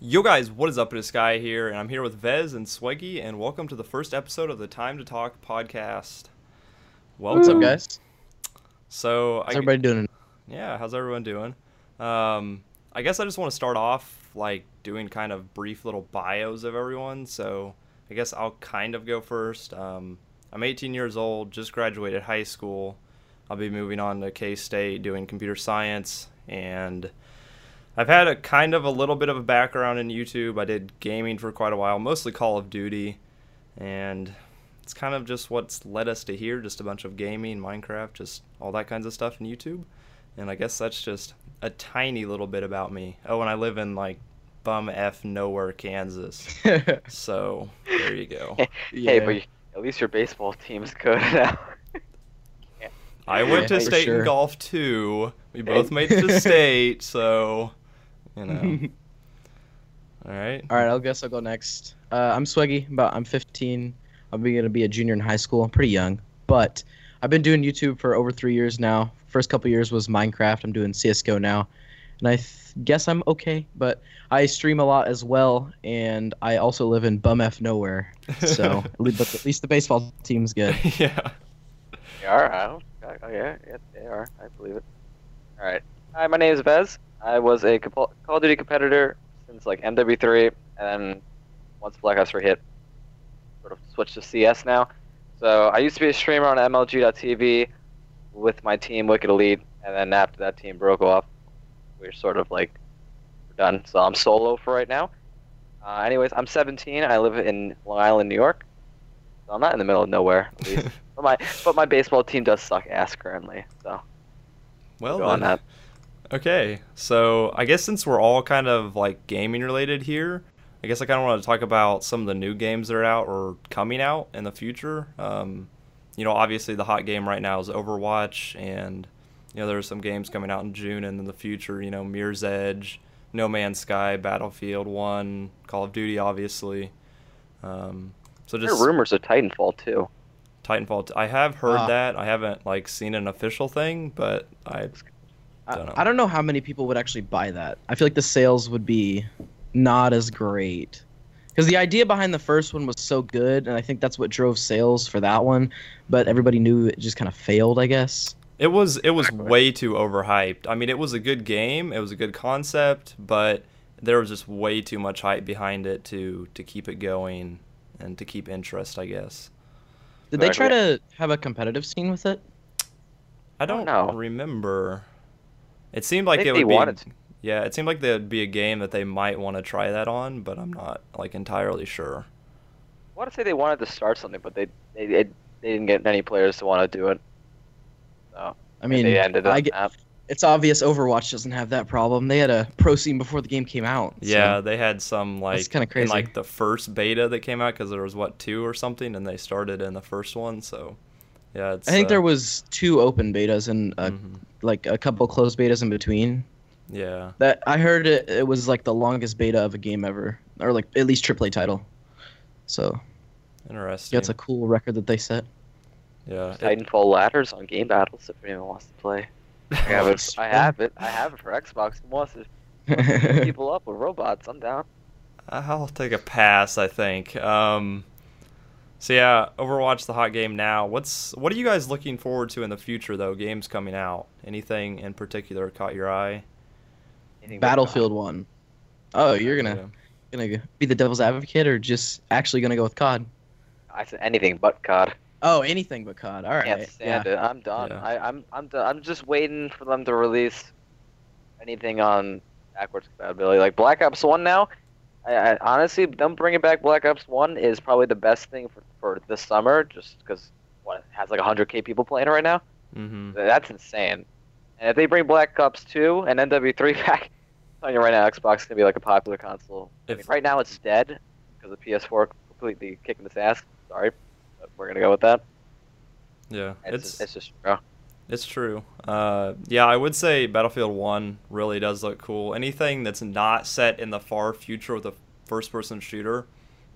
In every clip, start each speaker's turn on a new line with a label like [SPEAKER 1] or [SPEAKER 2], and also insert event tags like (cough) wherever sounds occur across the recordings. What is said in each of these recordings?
[SPEAKER 1] Yo guys, what is up? It is Sky here, and I'm here with Vez and Sweggie, and welcome to the first episode of the Time to Talk podcast. Welcome,
[SPEAKER 2] What's up, guys?
[SPEAKER 1] So,
[SPEAKER 2] How's
[SPEAKER 1] I,
[SPEAKER 2] everybody doing?
[SPEAKER 1] yeah, how's everyone doing? Um, I guess I just want to start off like doing kind of brief little bios of everyone. So, I guess I'll kind of go first. Um, I'm 18 years old, just graduated high school. I'll be moving on to K State doing computer science, and I've had a kind of a little bit of a background in YouTube. I did gaming for quite a while, mostly Call of Duty, and it's kind of just what's led us to here just a bunch of gaming, Minecraft, just all that kinds of stuff in YouTube. And I guess that's just a tiny little bit about me. Oh, and I live in like bum F nowhere, Kansas. (laughs) So there you go.
[SPEAKER 3] Hey, but you, at least your baseball team's good (laughs) now.
[SPEAKER 1] I went to
[SPEAKER 2] Yeah, for
[SPEAKER 1] state
[SPEAKER 2] sure.
[SPEAKER 1] in golf too. We both made it to (laughs) state, so you (laughs) know. All right.
[SPEAKER 2] All right, I guess I'll go next. Uh, I'm Sweggie, but I'm 15. I'm going to be a junior in high school. I'm pretty young, but I've been doing YouTube for over three years now. First couple years was Minecraft. I'm doing CS:GO now, and I th- guess I'm okay. But I stream a lot as well, and I also live in bum f nowhere. So, (laughs) at least- but at least the baseball team's good. (laughs)
[SPEAKER 1] yeah.
[SPEAKER 3] They are. I don't, oh, yeah, yeah, they are. I believe it. All right. Hi, my name is Vez. I was a Call of Duty competitor since like MW3, and then once Black Ops 3 hit, sort of switched to CS now. So I used to be a streamer on MLG.TV with my team Wicked Elite, and then after that team broke off, we are sort of like done. So I'm solo for right now. Uh, anyways, I'm 17. I live in Long Island, New York. So I'm not in the middle of nowhere. At least. (laughs) But my but my baseball team does suck ass currently. So
[SPEAKER 1] well
[SPEAKER 3] on that.
[SPEAKER 1] Okay, so I guess since we're all kind of like gaming related here, I guess I kind of want to talk about some of the new games that are out or coming out in the future. Um, you know, obviously the hot game right now is Overwatch, and you know there are some games coming out in June and in the future. You know, Mirror's Edge, No Man's Sky, Battlefield One, Call of Duty, obviously. Um, so
[SPEAKER 3] There
[SPEAKER 1] just
[SPEAKER 3] are rumors of Titanfall too.
[SPEAKER 1] Titanfall. t- I have heard
[SPEAKER 2] Ah.
[SPEAKER 1] that. I haven't like seen an official thing, but I
[SPEAKER 2] I,
[SPEAKER 1] Dunno.
[SPEAKER 2] I don't know how many people would actually buy that. I feel like the sales would be not as great. Because the idea behind the first one was so good, and I think that's what drove sales for that one. But everybody knew it just kind of failed, I guess.
[SPEAKER 1] It was it was
[SPEAKER 3] Exactly.
[SPEAKER 1] way too overhyped. I mean, it was a good game, it was a good concept, but there was just way too much hype behind it to to keep it going and to keep interest, I guess.
[SPEAKER 2] Did they try to have a competitive scene with it?
[SPEAKER 1] I
[SPEAKER 3] don't
[SPEAKER 1] don't
[SPEAKER 3] know.
[SPEAKER 1] remember. It seemed like
[SPEAKER 3] think
[SPEAKER 1] it
[SPEAKER 3] they
[SPEAKER 1] would be
[SPEAKER 3] wanted to.
[SPEAKER 1] Yeah, it seemed like there'd be a game that they might want to try that on, but I'm not like entirely sure.
[SPEAKER 3] I want to say they wanted to start something, but they they they, they didn't get any players to want to do it. So
[SPEAKER 2] I mean,
[SPEAKER 3] they ended up.
[SPEAKER 2] I get, it's obvious Overwatch doesn't have that problem. They had a pro scene before the game came out. so-
[SPEAKER 1] Yeah, they had some like
[SPEAKER 2] kinda
[SPEAKER 1] in
[SPEAKER 2] crazy.
[SPEAKER 1] like the first beta that came out because there was what two or something, and they started in the first one. So yeah, it's.
[SPEAKER 2] I think
[SPEAKER 1] uh,
[SPEAKER 2] there was two open betas and uh,
[SPEAKER 1] mhm.
[SPEAKER 2] Like a couple closed betas in between.
[SPEAKER 1] Yeah.
[SPEAKER 2] That I heard it, it was like the longest beta of a game ever, or like at least AAA title. So
[SPEAKER 1] Interesting.
[SPEAKER 2] yeah, it's a cool record that they set.
[SPEAKER 1] yeah. it-
[SPEAKER 3] Titanfall ladders on Game Battles if anyone wants to play. I have it. (laughs) I have it. I have it for Xbox. Who wants to beat (laughs) people up with robots? I'm down.
[SPEAKER 1] I'll take a pass. I think. Um, so yeah, Overwatch, the hot game now. What's what are you guys looking forward to in the future though? Games coming out. Anything in particular caught your eye?
[SPEAKER 3] Anything but
[SPEAKER 2] Battlefield One. Oh, you're gonna gonna be the devil's advocate, or just actually gonna go with COD?
[SPEAKER 3] COD. I said anything but COD.
[SPEAKER 2] Oh, anything but COD. All right.
[SPEAKER 3] Can't
[SPEAKER 2] yeah.
[SPEAKER 3] stand it. I'm done.
[SPEAKER 1] Yeah.
[SPEAKER 3] I, I'm I'm done. I'm just waiting for them to release anything on backwards compatibility. Like Black Ops One now. I, I honestly, them bringing back Black Ops One is probably the best thing for for this summer, just because what it has like 100k people playing it right now.
[SPEAKER 1] Mm-hmm.
[SPEAKER 3] That's insane. And if they bring Black Ops 2 and MW3 (laughs) back, I'm telling you right now, Xbox is gonna be like a popular console. I mean, right now it's dead because the PS4 completely kicking its ass. Sorry, but we're gonna go with that.
[SPEAKER 1] Yeah,
[SPEAKER 3] It's
[SPEAKER 1] it's
[SPEAKER 3] just, it's just bro.
[SPEAKER 1] It's true. Uh, yeah, I would say Battlefield 1 really does look cool. Anything that's not set in the far future with a first person shooter,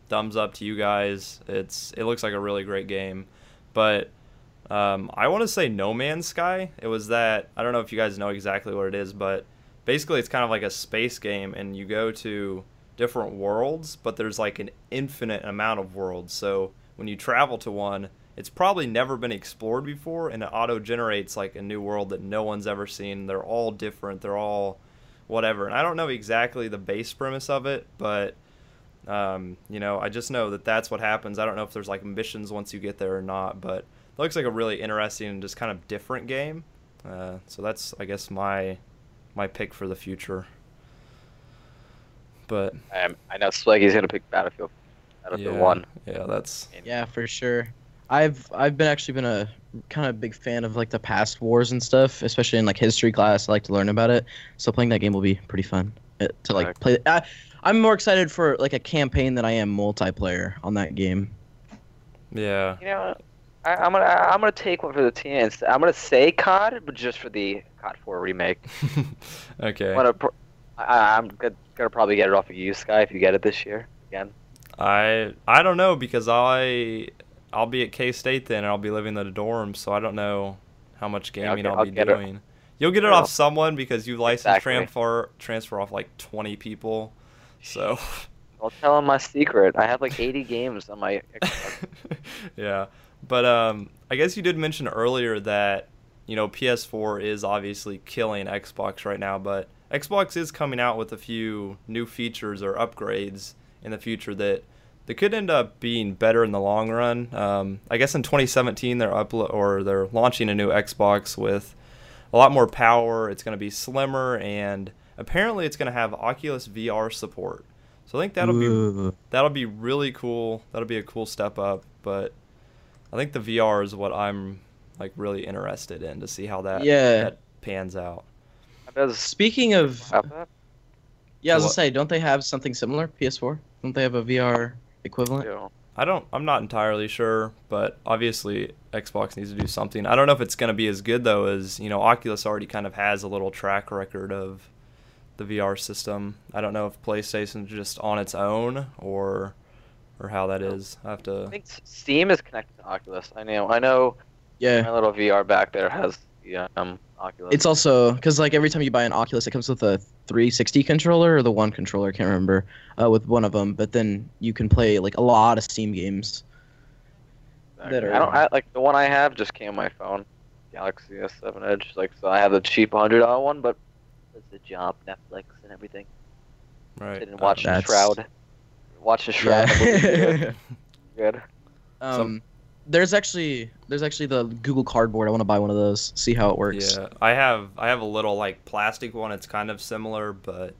[SPEAKER 1] thumbs up to you guys. It's It looks like a really great game. But um, I want to say No Man's Sky. It was that, I don't know if you guys know exactly what it is, but basically it's kind of like a space game, and you go to different worlds, but there's like an infinite amount of worlds. So when you travel to one, it's probably never been explored before, and it auto generates like a new world that no one's ever seen. They're all different. They're all whatever. And I don't know exactly the base premise of it, but um, you know, I just know that that's what happens. I don't know if there's like missions once you get there or not, but it looks like a really interesting and just kind of different game. Uh, so that's, I guess, my my pick for the future. But
[SPEAKER 3] I, I know Sweggie's gonna pick Battlefield. Battlefield
[SPEAKER 1] yeah,
[SPEAKER 3] One.
[SPEAKER 1] yeah, that's
[SPEAKER 2] Yeah, for sure. I've I've been actually been a kind of big fan of like the past wars and stuff, especially in like history class. I like to learn about it. So playing that game will be pretty fun uh, to like play. I, I'm more excited for like a campaign than I am multiplayer on that game.
[SPEAKER 1] yeah.
[SPEAKER 3] You know, I, I'm gonna I, I'm gonna take one for the team. I'm gonna say COD, but just for the COD 4 remake. (laughs)
[SPEAKER 1] okay.
[SPEAKER 3] I'm gonna, I, I'm gonna, gonna probably get it off of you, Sky, if you get it this year again.
[SPEAKER 1] I I don't know because I I'll be at K State then and I'll be living in the dorms, so I don't know how much
[SPEAKER 3] Yeah, I'll
[SPEAKER 1] gaming
[SPEAKER 3] get-
[SPEAKER 1] I'll,
[SPEAKER 3] I'll
[SPEAKER 1] be
[SPEAKER 3] it.
[SPEAKER 1] doing. You'll get it
[SPEAKER 3] Yeah.
[SPEAKER 1] off someone because you license
[SPEAKER 3] Exactly.
[SPEAKER 1] transfer transfer off like 20 people. So (laughs)
[SPEAKER 3] I'll tell them my secret. I have like 80 (laughs) games on my. (laughs)
[SPEAKER 1] Yeah, but um, I guess you did mention earlier that you know PS4 is obviously killing Xbox right now, but Xbox is coming out with a few new features or upgrades in the future that that could end up being better in the long run. Um, I guess in 2017 they're uplo- or they're launching a new Xbox with a lot more power. It's going to be slimmer and apparently it's going to have Oculus VR support. So I think that'll be that'll be really cool. That'll be a cool step up. But I think the VR is what I'm like really interested in to see how that
[SPEAKER 2] Yeah.
[SPEAKER 1] that pans out.
[SPEAKER 2] Speaking of,
[SPEAKER 3] have that?
[SPEAKER 2] yeah, I was
[SPEAKER 1] What?
[SPEAKER 2] gonna say, don't they have something similar? PS4? Don't they have a VR equivalent?
[SPEAKER 3] Too.
[SPEAKER 1] I don't. I'm not entirely sure, but obviously Xbox needs to do something. I don't know if it's going to be as good though as you know. Oculus already kind of has a little track record of the VR system. I don't know if PlayStation's just on its own or or how that is. I have to.
[SPEAKER 3] I think Steam is connected to Oculus. I know. I know.
[SPEAKER 2] Yeah.
[SPEAKER 3] My little VR back there has the um Oculus.
[SPEAKER 2] It's also because like every time you buy an Oculus, it comes with a 360 controller or the one controller. I can't remember uh, with one of them. But then you can play like a lot of Steam games. that are-
[SPEAKER 3] I don't. I, like the one I have just came on my phone, Galaxy S7 Edge. Like so, I have the cheap hundred dollar one, but does the job, Netflix and everything.
[SPEAKER 1] Right.
[SPEAKER 3] Didn't watch the Shroud. Watch the Shroud.
[SPEAKER 2] Yeah. (laughs)
[SPEAKER 3] Good.
[SPEAKER 2] um, there's actually there's actually the Google Cardboard. I want to buy one of those. See how it works.
[SPEAKER 1] Yeah, I have I have a little like plastic one. It's kind of similar, but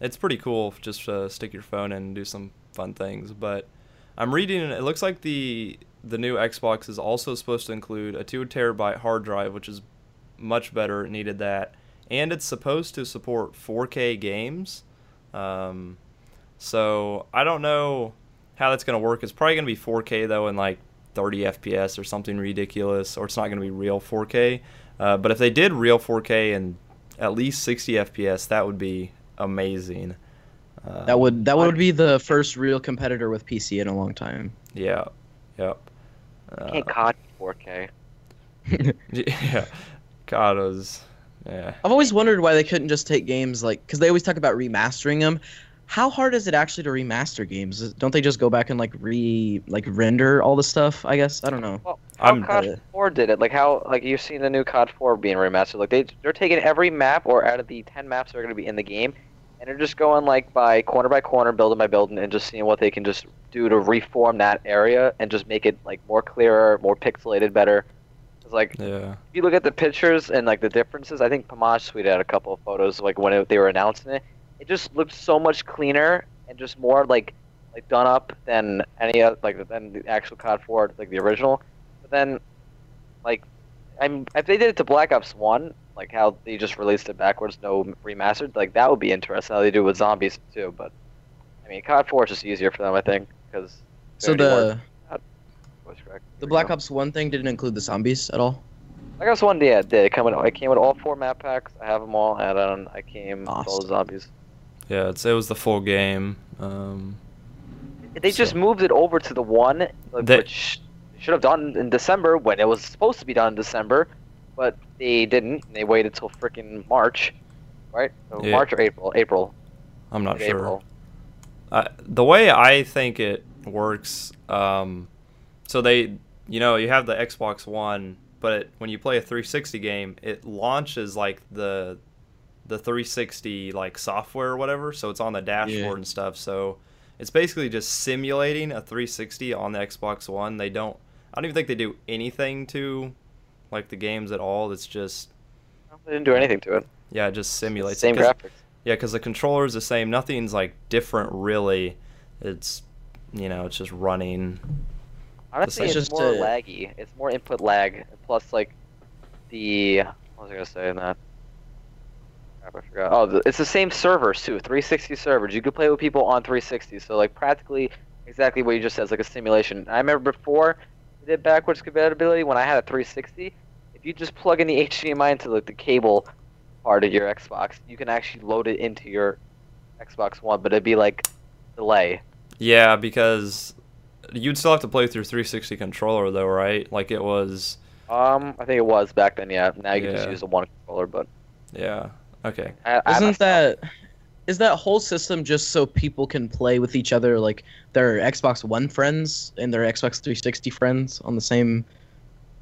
[SPEAKER 1] it's pretty cool. Just to stick your phone in and do some fun things. But I'm reading it. Looks like the the new Xbox is also supposed to include a two terabyte hard drive, which is much better. Needed that, and it's supposed to support 4K games. Um, so I don't know how that's gonna work. It's probably gonna be 4K though, in like 30 FPS or something ridiculous, or it's not gonna be real 4K. Uh, but if they did real 4K and at least 60 FPS, that would be amazing. Uh,
[SPEAKER 2] That would that would be the first real competitor with PC in a long time.
[SPEAKER 1] yeah, yep. Uh,
[SPEAKER 3] Can't COD 4K. (laughs) (laughs)
[SPEAKER 1] yeah, God, was yeah.
[SPEAKER 2] I've always wondered why they couldn't just take games like because they always talk about remastering them. How hard is it actually to remaster games? Don't they just go back and like re like render all the stuff? I guess I don't know.
[SPEAKER 3] Well, how
[SPEAKER 1] I'm-
[SPEAKER 3] COD
[SPEAKER 2] uh,
[SPEAKER 3] 4 did it? Like how like you've seen the new COD 4 being remastered. Like they they're taking every map or out of the 10 maps that are going to be in the game, and they're just going like by corner by corner, building by building, and just seeing what they can just do to reform that area and just make it like more clearer, more pixelated, better. It's like
[SPEAKER 1] Yeah,
[SPEAKER 3] if you look at the pictures and like the differences, I think Pamaj tweeted out a couple of photos like when it, they were announcing it. It just looked so much cleaner and just more like like done up than any other like than the actual COD 4, like the original. But then, like, I'm if they did it to Black Ops One, like how they just released it backwards, no remastered, like that would be interesting how they do it with zombies too. But I mean, COD 4 is just easier for them, I think, because
[SPEAKER 2] So the the Black Ops One thing didn't include the zombies at all.
[SPEAKER 3] Black Ops One, yeah, did. It came with, it came with all four map packs. I have them all, and um, I came with all the zombies.
[SPEAKER 1] Yeah. It's, it was the full game. Um,
[SPEAKER 3] They just moved it over to the one, like,
[SPEAKER 1] They-
[SPEAKER 3] which should have done in December when it was supposed to be done in December, but they didn't. They waited till freaking March, right? So
[SPEAKER 1] Yeah.
[SPEAKER 3] March or April? April.
[SPEAKER 1] I'm not sure.
[SPEAKER 3] April.
[SPEAKER 1] Uh, the way I think it works, um, so they, you know, you have the Xbox One, but it, when you play a 360 game, it launches like the the 360 like software or whatever, so it's on the dashboard
[SPEAKER 2] Yeah.
[SPEAKER 1] and stuff. So it's basically just simulating a 360 on the Xbox One. They don't, I don't even think they do anything to like the games at all. It's just
[SPEAKER 3] They didn't do anything to it.
[SPEAKER 1] yeah, it just simulates. it.
[SPEAKER 3] Same
[SPEAKER 1] 'Cause-
[SPEAKER 3] graphics.
[SPEAKER 1] yeah, because the controller is the same. Nothing's like different really. It's you know, it's just running.
[SPEAKER 3] Honestly,
[SPEAKER 1] It's
[SPEAKER 3] it's,
[SPEAKER 2] just
[SPEAKER 3] more
[SPEAKER 2] a-
[SPEAKER 3] laggy. It's more input lag. Plus, like, the what was I gonna say in that? Crap, I forgot. Oh, it's the same servers too. 360 servers. You could play with people on 360. So like practically exactly what you just said. It's like a simulation. I remember before we did backwards compatibility when I had a 360. If you just plug in the HDMI into like the cable part of your Xbox, you can actually load it into your Xbox One, but it'd be like delay.
[SPEAKER 1] Yeah, because you'd still have to play with your 360 controller though, right? Like it was.
[SPEAKER 3] Um, I think it was back then. Yeah. Now you can just use the one controller, but
[SPEAKER 1] Yeah. Okay.
[SPEAKER 3] I, I
[SPEAKER 2] Isn't
[SPEAKER 3] myself-
[SPEAKER 2] that is that whole system just so people can play with each other, like their Xbox One friends and their Xbox 360 friends on the same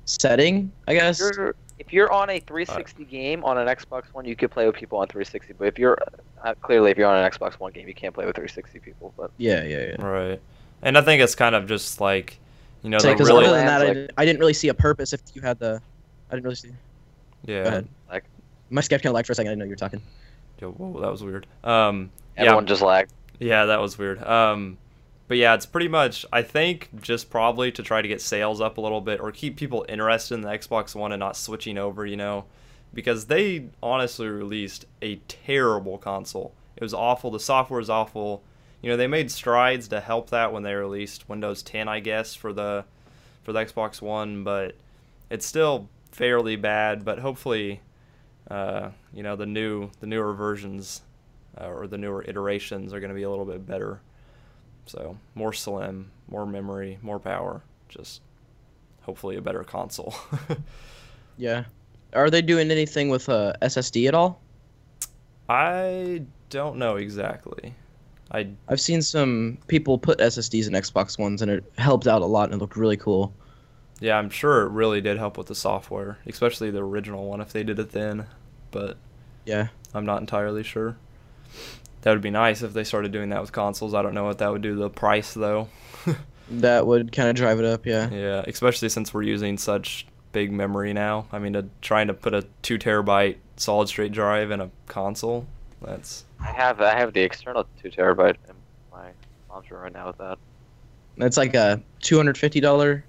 [SPEAKER 2] setting? I guess.
[SPEAKER 3] If you're, if you're on a 360 game on an Xbox One, you could play with people on 360. But if you're uh, clearly if you're on an Xbox One game, you can't play with 360 people. But
[SPEAKER 2] Yeah, yeah, yeah.
[SPEAKER 1] Right. And I think it's kind of just like, you know,
[SPEAKER 2] Because
[SPEAKER 1] the really.
[SPEAKER 2] other than that, I, didn't, I didn't really see a purpose if you had the. I didn't really see.
[SPEAKER 1] Yeah.
[SPEAKER 2] Go ahead.
[SPEAKER 3] Like-
[SPEAKER 2] my Skype kind of lagged for a second. I didn't know you were talking.
[SPEAKER 1] Yeah, Whoa, that was weird. Um.
[SPEAKER 3] everyone
[SPEAKER 1] yeah.
[SPEAKER 3] just lagged.
[SPEAKER 1] Yeah, that was weird. Um, but yeah, it's pretty much I think just probably to try to get sales up a little bit or keep people interested in the Xbox One and not switching over, you know, because they honestly released a terrible console. It was awful. The software is awful. You know, they made strides to help that when they released Windows 10, I guess, for the for the Xbox One, but it's still fairly bad. But hopefully, uh, you know, the new the newer versions uh, or the newer iterations are going to be a little bit better. So more slim, more memory, more power. Just hopefully a better console. (laughs)
[SPEAKER 2] Yeah. Are they doing anything with uh, SSD at all?
[SPEAKER 1] I don't know exactly. I
[SPEAKER 2] I've seen some people put SSDs in Xbox Ones, and it helped out a lot, and it looked really cool.
[SPEAKER 1] yeah, I'm sure it really did help with the software, especially the original one if they did it then, but
[SPEAKER 2] Yeah.
[SPEAKER 1] I'm not entirely sure. That would be nice if they started doing that with consoles. I don't know what that would do to the price though. (laughs)
[SPEAKER 2] That would kind of drive it up, yeah.
[SPEAKER 1] Yeah, especially since we're using such big memory now. I mean, to, trying to put a two terabyte solid state drive in a console, that's
[SPEAKER 3] I have I have the external two terabyte in my mom's room right now with that.
[SPEAKER 2] That's like a two hundred fifty dollar.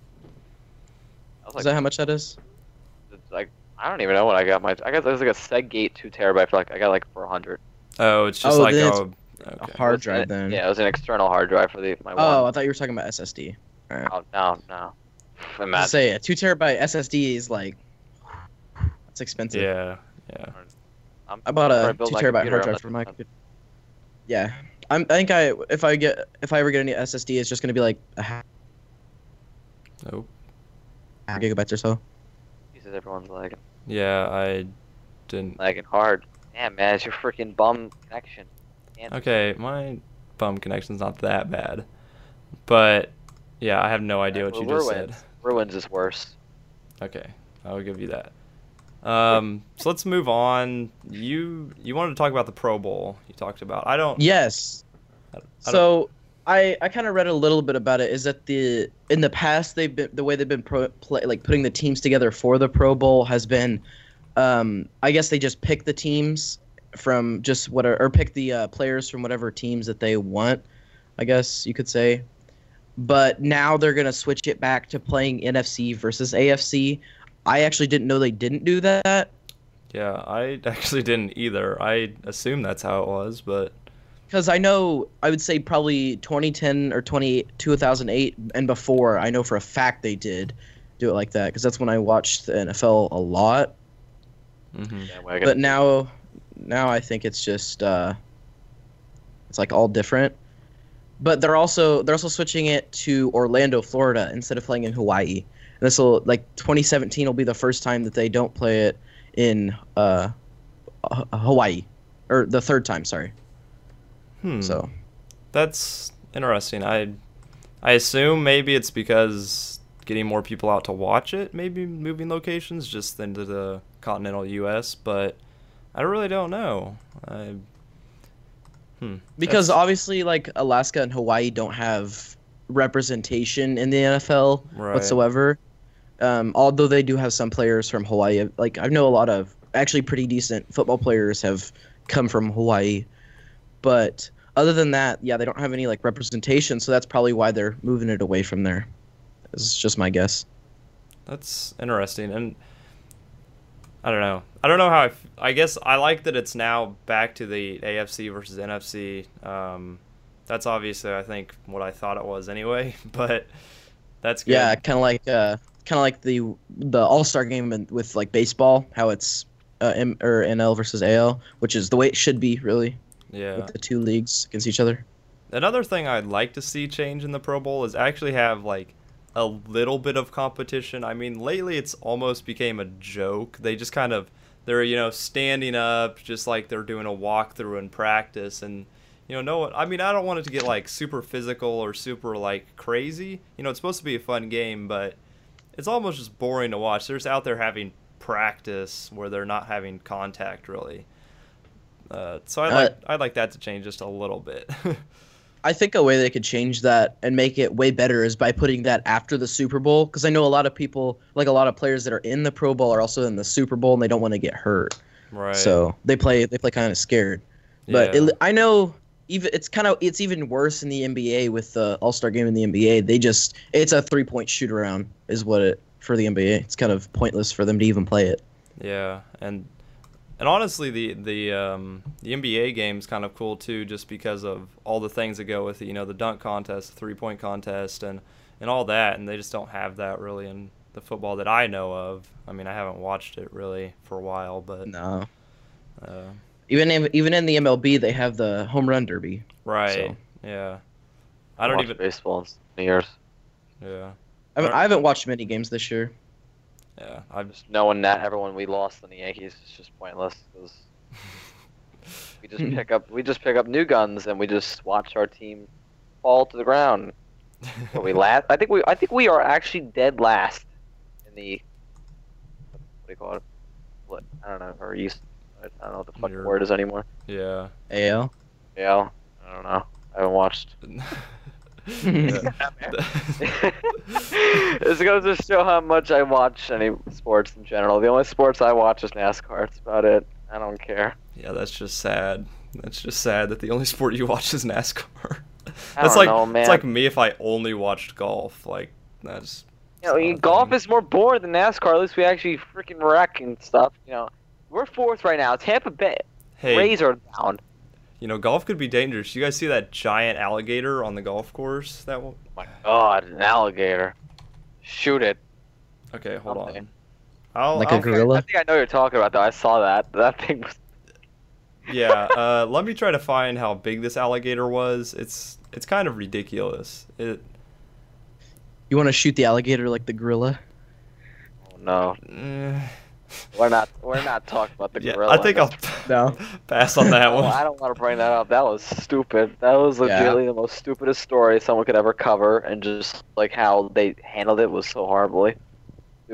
[SPEAKER 3] I was
[SPEAKER 2] Is that how much that is?
[SPEAKER 3] it's like I don't even know what I got. My I got it was like a Seagate two terabyte for like I got like for hundred.
[SPEAKER 1] oh, it's just
[SPEAKER 2] Oh,
[SPEAKER 1] like
[SPEAKER 2] then
[SPEAKER 1] a
[SPEAKER 2] it's
[SPEAKER 1] okay.
[SPEAKER 2] A hard drive
[SPEAKER 3] an-
[SPEAKER 2] then.
[SPEAKER 3] Yeah, it was an external hard drive for the my
[SPEAKER 2] Oh, I thought you were talking about SSD. Alright.
[SPEAKER 3] Oh, no, no.
[SPEAKER 2] I was
[SPEAKER 3] Imagine.
[SPEAKER 2] gonna say a two terabyte SSD is like, it's expensive.
[SPEAKER 1] Yeah, yeah.
[SPEAKER 3] I'm,
[SPEAKER 2] I bought
[SPEAKER 3] I'm
[SPEAKER 2] a two terabyte hard drive for my. computer. Yeah, I'm, I think I if I get if I ever get any SSD, it's just gonna be like a half
[SPEAKER 1] Nope.
[SPEAKER 2] gigabytes or so.
[SPEAKER 3] that. Jesus, everyone's lagging,
[SPEAKER 1] Yeah, I didn't.
[SPEAKER 3] lagging hard. Damn, man, it's your freaking bum connection. Can't-
[SPEAKER 1] Okay, my bum connection's not that bad, but yeah, I have no idea what
[SPEAKER 3] Well,
[SPEAKER 1] you just said.
[SPEAKER 3] Ruins. Ruins is worse.
[SPEAKER 1] Okay, I'll give you that. Um, so let's move on. You you wanted to talk about the Pro Bowl. You talked about. I don't.
[SPEAKER 2] Yes.
[SPEAKER 1] I don't- I don't-
[SPEAKER 2] So I I kind of read a little bit about it. Is that the in the past they've been the way they've been pro, play, like putting the teams together for the Pro Bowl has been, um, I guess they just pick the teams from just what are, or pick the uh, players from whatever teams that they want. I guess you could say. But now they're gonna switch it back to playing NFC versus AFC. I actually didn't know they didn't do that.
[SPEAKER 1] Yeah, I (laughs) actually didn't either. I assume that's how it was, but
[SPEAKER 2] because I know I would say probably 2010 or 20 2008 and before I know for a fact they did do it like that because that's when I watched the NFL a lot.
[SPEAKER 1] hmm
[SPEAKER 3] Yeah, well,
[SPEAKER 2] But now, now I think it's just uh, it's like all different. But they're also they're also switching it to Orlando, Florida, instead of playing in Hawaii. And this will like 2017 will be the first time that they don't play it in uh, Hawaii, or the third time. Sorry.
[SPEAKER 1] Hmm.
[SPEAKER 2] So
[SPEAKER 1] That's interesting. I I assume maybe it's because getting more people out to watch it, maybe moving locations just into the continental U.S. But I really don't know. I, hmm.
[SPEAKER 2] Because
[SPEAKER 1] That's-
[SPEAKER 2] obviously, like Alaska and Hawaii don't have representation in the NFL
[SPEAKER 1] Right.
[SPEAKER 2] whatsoever. Um, although they do have some players from Hawaii. Like I know a lot of actually pretty decent football players have come from Hawaii, but other than that, yeah, they don't have any like representation. So that's probably why they're moving it away from there. It's just my guess.
[SPEAKER 1] That's interesting, and I don't know. I don't know how. I, f- I guess I like that it's now back to the AFC versus NFC. Um, that's obviously, I think, what I thought it was anyway. (laughs) But that's good.
[SPEAKER 2] Yeah, kind of like uh, kind of like the the All Star game with like baseball, how it's uh, M or NL versus AL, which is the way it should be really
[SPEAKER 1] yeah.
[SPEAKER 2] with the two leagues against each other.
[SPEAKER 1] Another thing I'd like to see change in the Pro Bowl is actually have like a little bit of competition. I mean, lately it's almost became a joke. They just kind of they're you know standing up just like they're doing a walkthrough in practice and you know no one I mean I don't want it to get like super physical or super like crazy. You know, it's supposed to be a fun game, but it's almost just boring to watch. They're just out there having practice where they're not having contact really. Uh, so I'd
[SPEAKER 2] Uh,
[SPEAKER 1] like I'd like that to change just a little bit. (laughs)
[SPEAKER 2] I think a way they could change that and make it way better is by putting that after the Super Bowl. Because I know a lot of people, like a lot of players that are in the Pro Bowl, are also in the Super Bowl and they don't want to get hurt.
[SPEAKER 1] right.
[SPEAKER 2] So they play they play kind of scared. But
[SPEAKER 1] Yeah.
[SPEAKER 2] it, I know even it's kind of it's even worse in the NBA with the All Star game in the NBA. They just it's a three point shoot around is what it for the NBA. It's kind of pointless for them to even play it.
[SPEAKER 1] Yeah, and and honestly, the the um, the NBA game's kind of cool too, just because of all the things that go with it. You know, the dunk contest, the three point contest, and and all that. And they just don't have that really in the football that I know of. I mean, I haven't watched it really for a while, but
[SPEAKER 2] No,
[SPEAKER 1] uh,
[SPEAKER 2] even in, even in the MLB they have the home run derby.
[SPEAKER 1] right,
[SPEAKER 2] So-
[SPEAKER 1] yeah. I don't
[SPEAKER 3] watched
[SPEAKER 1] even.
[SPEAKER 3] baseball in so years.
[SPEAKER 1] Yeah,
[SPEAKER 2] I, haven't- I haven't watched many games this year.
[SPEAKER 1] Yeah. I'm
[SPEAKER 3] Just knowing that everyone we lost in the Yankees is just pointless. 'cause (laughs) we just pick up we just pick up new guns and we just watch our team fall to the ground. What we last? I think we I think we are actually dead last in the what do you call it? What I don't know or East. I don't know what the fucking
[SPEAKER 1] Europe.
[SPEAKER 3] word is anymore.
[SPEAKER 1] yeah.
[SPEAKER 2] AL.
[SPEAKER 3] AL. I don't know. I haven't watched. (laughs)
[SPEAKER 1] Yeah.
[SPEAKER 3] it's gonna show how much I watch any sports in general. The only sports I watch is NASCAR. That's about it. I don't care.
[SPEAKER 1] Yeah, that's just sad. That's just sad that the only sport you watch is NASCAR. That's like
[SPEAKER 3] know,
[SPEAKER 1] it's like me if I only watched golf. Like that's.
[SPEAKER 3] You know,
[SPEAKER 1] it's
[SPEAKER 3] golf is more boring than NASCAR. At least we actually freaking wreck and stuff. You know, we're fourth right now. Tampa Bay
[SPEAKER 1] Hey,
[SPEAKER 3] Rays are down.
[SPEAKER 1] You know golf could be dangerous. You guys see that giant alligator on the golf course? That one.
[SPEAKER 3] my God, an alligator. Shoot it.
[SPEAKER 1] Okay, hold
[SPEAKER 3] Something.
[SPEAKER 1] on. I'll,
[SPEAKER 2] Like a
[SPEAKER 1] I'll-
[SPEAKER 2] gorilla?
[SPEAKER 3] I think I know what you're talking about though. I saw that. (laughs) That thing was.
[SPEAKER 1] yeah. (laughs) Uh, let me try to find how big this alligator was. It's it's kind of ridiculous. It.
[SPEAKER 2] You want to shoot the alligator like the gorilla?
[SPEAKER 3] Oh, no,
[SPEAKER 1] eh, (laughs)
[SPEAKER 3] we're not. We're not talking about the
[SPEAKER 1] yeah,
[SPEAKER 3] gorilla.
[SPEAKER 1] I think I'll (laughs)
[SPEAKER 2] No.
[SPEAKER 1] pass on that
[SPEAKER 3] Oh,
[SPEAKER 1] one.
[SPEAKER 3] I don't want to bring that up. That was stupid. That was legitimately the most stupidest story someone could ever cover, and just like how they handled it was so horribly.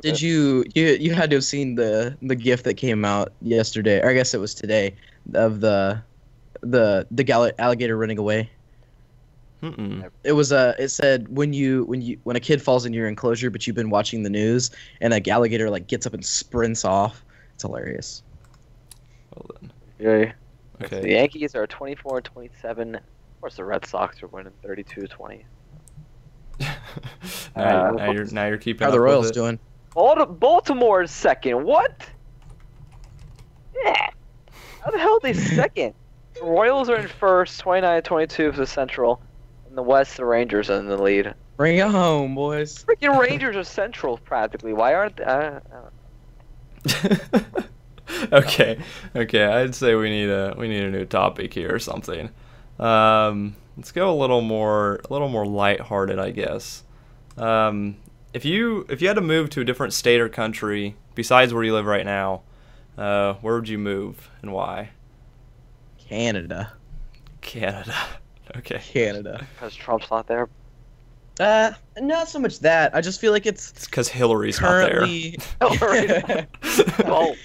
[SPEAKER 2] Did you you you had to have seen the the gif that came out yesterday, or I guess it was today, of the the the alligator running away.
[SPEAKER 1] Mm-mm.
[SPEAKER 2] It was uh it said when you when you when a kid falls in your enclosure, but you've been watching the news, and a alligator like gets up and sprints off. It's hilarious.
[SPEAKER 1] Well then.
[SPEAKER 3] Yeah.
[SPEAKER 1] Okay.
[SPEAKER 3] The Yankees are 24 and 27. Of course, the Red Sox are winning 32-20. (laughs)
[SPEAKER 1] now,
[SPEAKER 3] Uh,
[SPEAKER 1] now you're now you're keeping
[SPEAKER 2] How are
[SPEAKER 1] up
[SPEAKER 2] the
[SPEAKER 1] with
[SPEAKER 2] Royals
[SPEAKER 1] it.
[SPEAKER 2] doing?
[SPEAKER 3] Balti- Baltimore is second. What? Yeah. How the hell are they (laughs) second? the Royals are in first, 29-22 for the Central. In the West, the Rangers are in the lead.
[SPEAKER 2] Bring it home, boys.
[SPEAKER 3] Freaking Rangers are Central practically. Why aren't they? I, I (laughs)
[SPEAKER 1] okay, okay. I'd say we need a we need a new topic here or something. Um, let's go a little more a little more lighthearted, I guess. Um, if you if you had to move to a different state or country besides where you live right now, uh, where would you move and why?
[SPEAKER 2] Canada.
[SPEAKER 1] Canada. Okay.
[SPEAKER 2] Canada.
[SPEAKER 3] Because Trump's not there.
[SPEAKER 2] Uh, not so much that. I just feel like it's
[SPEAKER 1] It's because Hillary's
[SPEAKER 2] currently. (laughs)
[SPEAKER 3] Hillary. (laughs) Oh.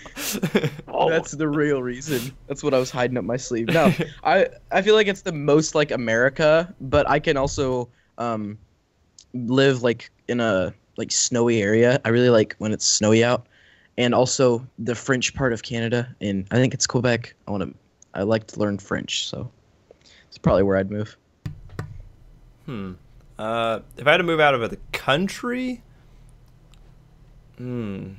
[SPEAKER 3] Oh.
[SPEAKER 2] That's the real reason. That's what I was hiding up my sleeve. No, (laughs) I I feel like it's the most like America, but I can also um live like in a like snowy area. I really like when it's snowy out, and also the French part of Canada. And I think it's Quebec. I want to. I like to learn French, so it's probably where I'd move.
[SPEAKER 1] Hmm. Uh, if I had to move out of the country, hmm,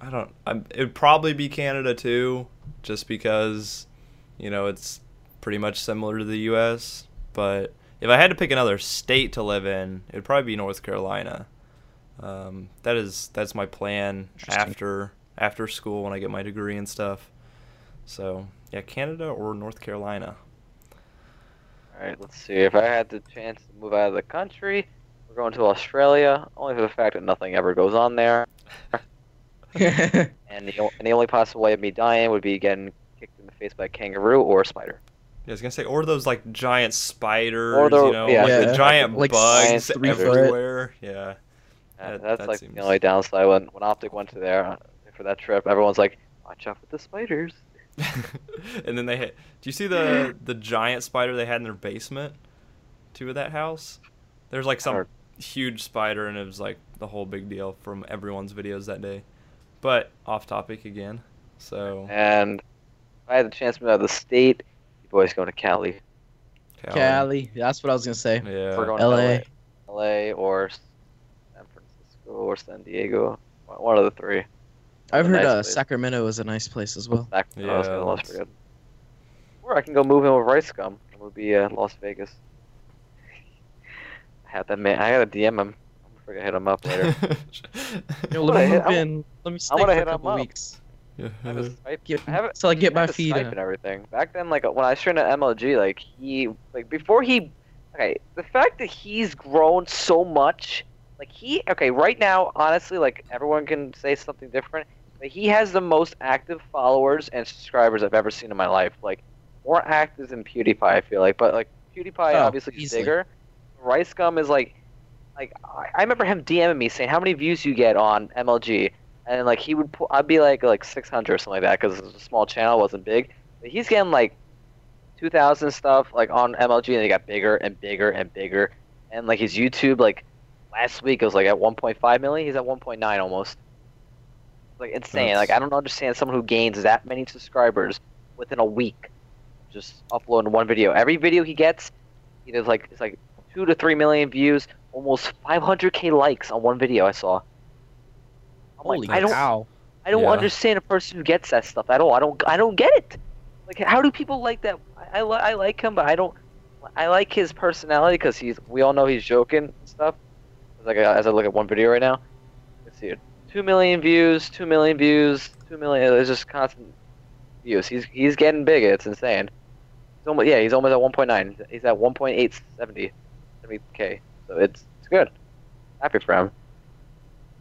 [SPEAKER 1] I don't. I'm, it would probably be Canada too, just because, you know, it's pretty much similar to the U.S. But if I had to pick another state to live in, it would probably be North Carolina. Um, that is that's my plan after after school when I get my degree and stuff. So yeah, Canada or North Carolina.
[SPEAKER 3] All right, let's see. If I had the chance to move out of the country, we're going to Australia, only for the fact that nothing ever goes on there. (laughs) And the, and the only possible way of me dying would be getting kicked in the face by a kangaroo or a spider.
[SPEAKER 1] Yeah, I was gonna say, or those like giant spiders,
[SPEAKER 3] Or the-
[SPEAKER 1] you know,
[SPEAKER 3] yeah.
[SPEAKER 1] like the giant
[SPEAKER 2] Like
[SPEAKER 1] bugs
[SPEAKER 3] three
[SPEAKER 2] foot.
[SPEAKER 1] everywhere. Yeah.
[SPEAKER 3] Uh,
[SPEAKER 1] That-
[SPEAKER 3] that's
[SPEAKER 1] that
[SPEAKER 3] like
[SPEAKER 1] seems-
[SPEAKER 3] the only downside. When when Optic went to there for that trip, everyone's like, "Watch out for the spiders." (laughs)
[SPEAKER 1] and then they hit. Do you see the (laughs) the giant spider they had in their basement? Two of that house, there's like some huge spider, and it was like the whole big deal from everyone's videos that day. But off topic again. So
[SPEAKER 3] And if I had the chance to move out of the state, you boys going to Cali.
[SPEAKER 2] Cali. That's what I was gonna say.
[SPEAKER 1] Yeah.
[SPEAKER 3] We're going
[SPEAKER 2] LA.
[SPEAKER 3] to LA, LA or San Francisco or San Diego. One one of the three.
[SPEAKER 2] I've heard
[SPEAKER 3] nice
[SPEAKER 2] uh. Sacramento is a nice place as well.
[SPEAKER 3] Sacramento,
[SPEAKER 1] Yeah,
[SPEAKER 3] yeah, Las Vegas. Or I can go move in with Rice Gum. It would be uh, Las Vegas. I had that man. I gotta DM him. I'm gonna hit him up (laughs) later.
[SPEAKER 2] Yo, let me
[SPEAKER 3] hit-
[SPEAKER 2] move in. Let me stay
[SPEAKER 3] gonna
[SPEAKER 2] for a
[SPEAKER 3] hit 'em
[SPEAKER 2] couple
[SPEAKER 3] up.
[SPEAKER 2] weeks.
[SPEAKER 1] Yeah.
[SPEAKER 3] I have a Skype.
[SPEAKER 2] Get,
[SPEAKER 3] I have it-
[SPEAKER 2] so I get
[SPEAKER 3] I
[SPEAKER 2] my feet.
[SPEAKER 3] Skype
[SPEAKER 2] uh,
[SPEAKER 3] and everything. Back then, like when I was training at MLG, like he, like before he, okay, the fact that he's grown so much, like he, okay, right now, honestly, like everyone can say something different, but he has the most active followers and subscribers I've ever seen in my life. Like more active than PewDiePie, I feel like, but like PewDiePie
[SPEAKER 2] Oh,
[SPEAKER 3] obviously is bigger. Rice Gum is like, like I, remember him DMing me saying how many views you get on MLG, and like he would, pu- I'd be like like 600 or something like that because it was a small channel, it wasn't big. But he's getting like 2,000 stuff like on MLG, and it got bigger and bigger and bigger. And like his YouTube, like last week it was like at 1.5 million. He's at 1.9 almost. Like insane.
[SPEAKER 1] That's-
[SPEAKER 3] Like I don't understand someone who gains that many subscribers within a week, just uploading one video. Every video he gets, he does like it's like two to three million views, almost 500k likes on one video I saw. I'm
[SPEAKER 2] Holy
[SPEAKER 3] like, I don't,
[SPEAKER 2] cow!
[SPEAKER 3] I don't
[SPEAKER 1] Yeah.
[SPEAKER 3] understand a person who gets that stuff at all. I don't, I don't get it. Like, how do people like that? I, I, li- I like him, but I don't. I like his personality because he's. We all know he's joking and stuff. Like as I look at one video right now, let's see it. Two million views, two million views, two million. It's just constant views. He's he's getting big. It's insane. He's almost, yeah, he's almost at 1.9. He's at 1.870, 70k. So it's it's good. Happy for him.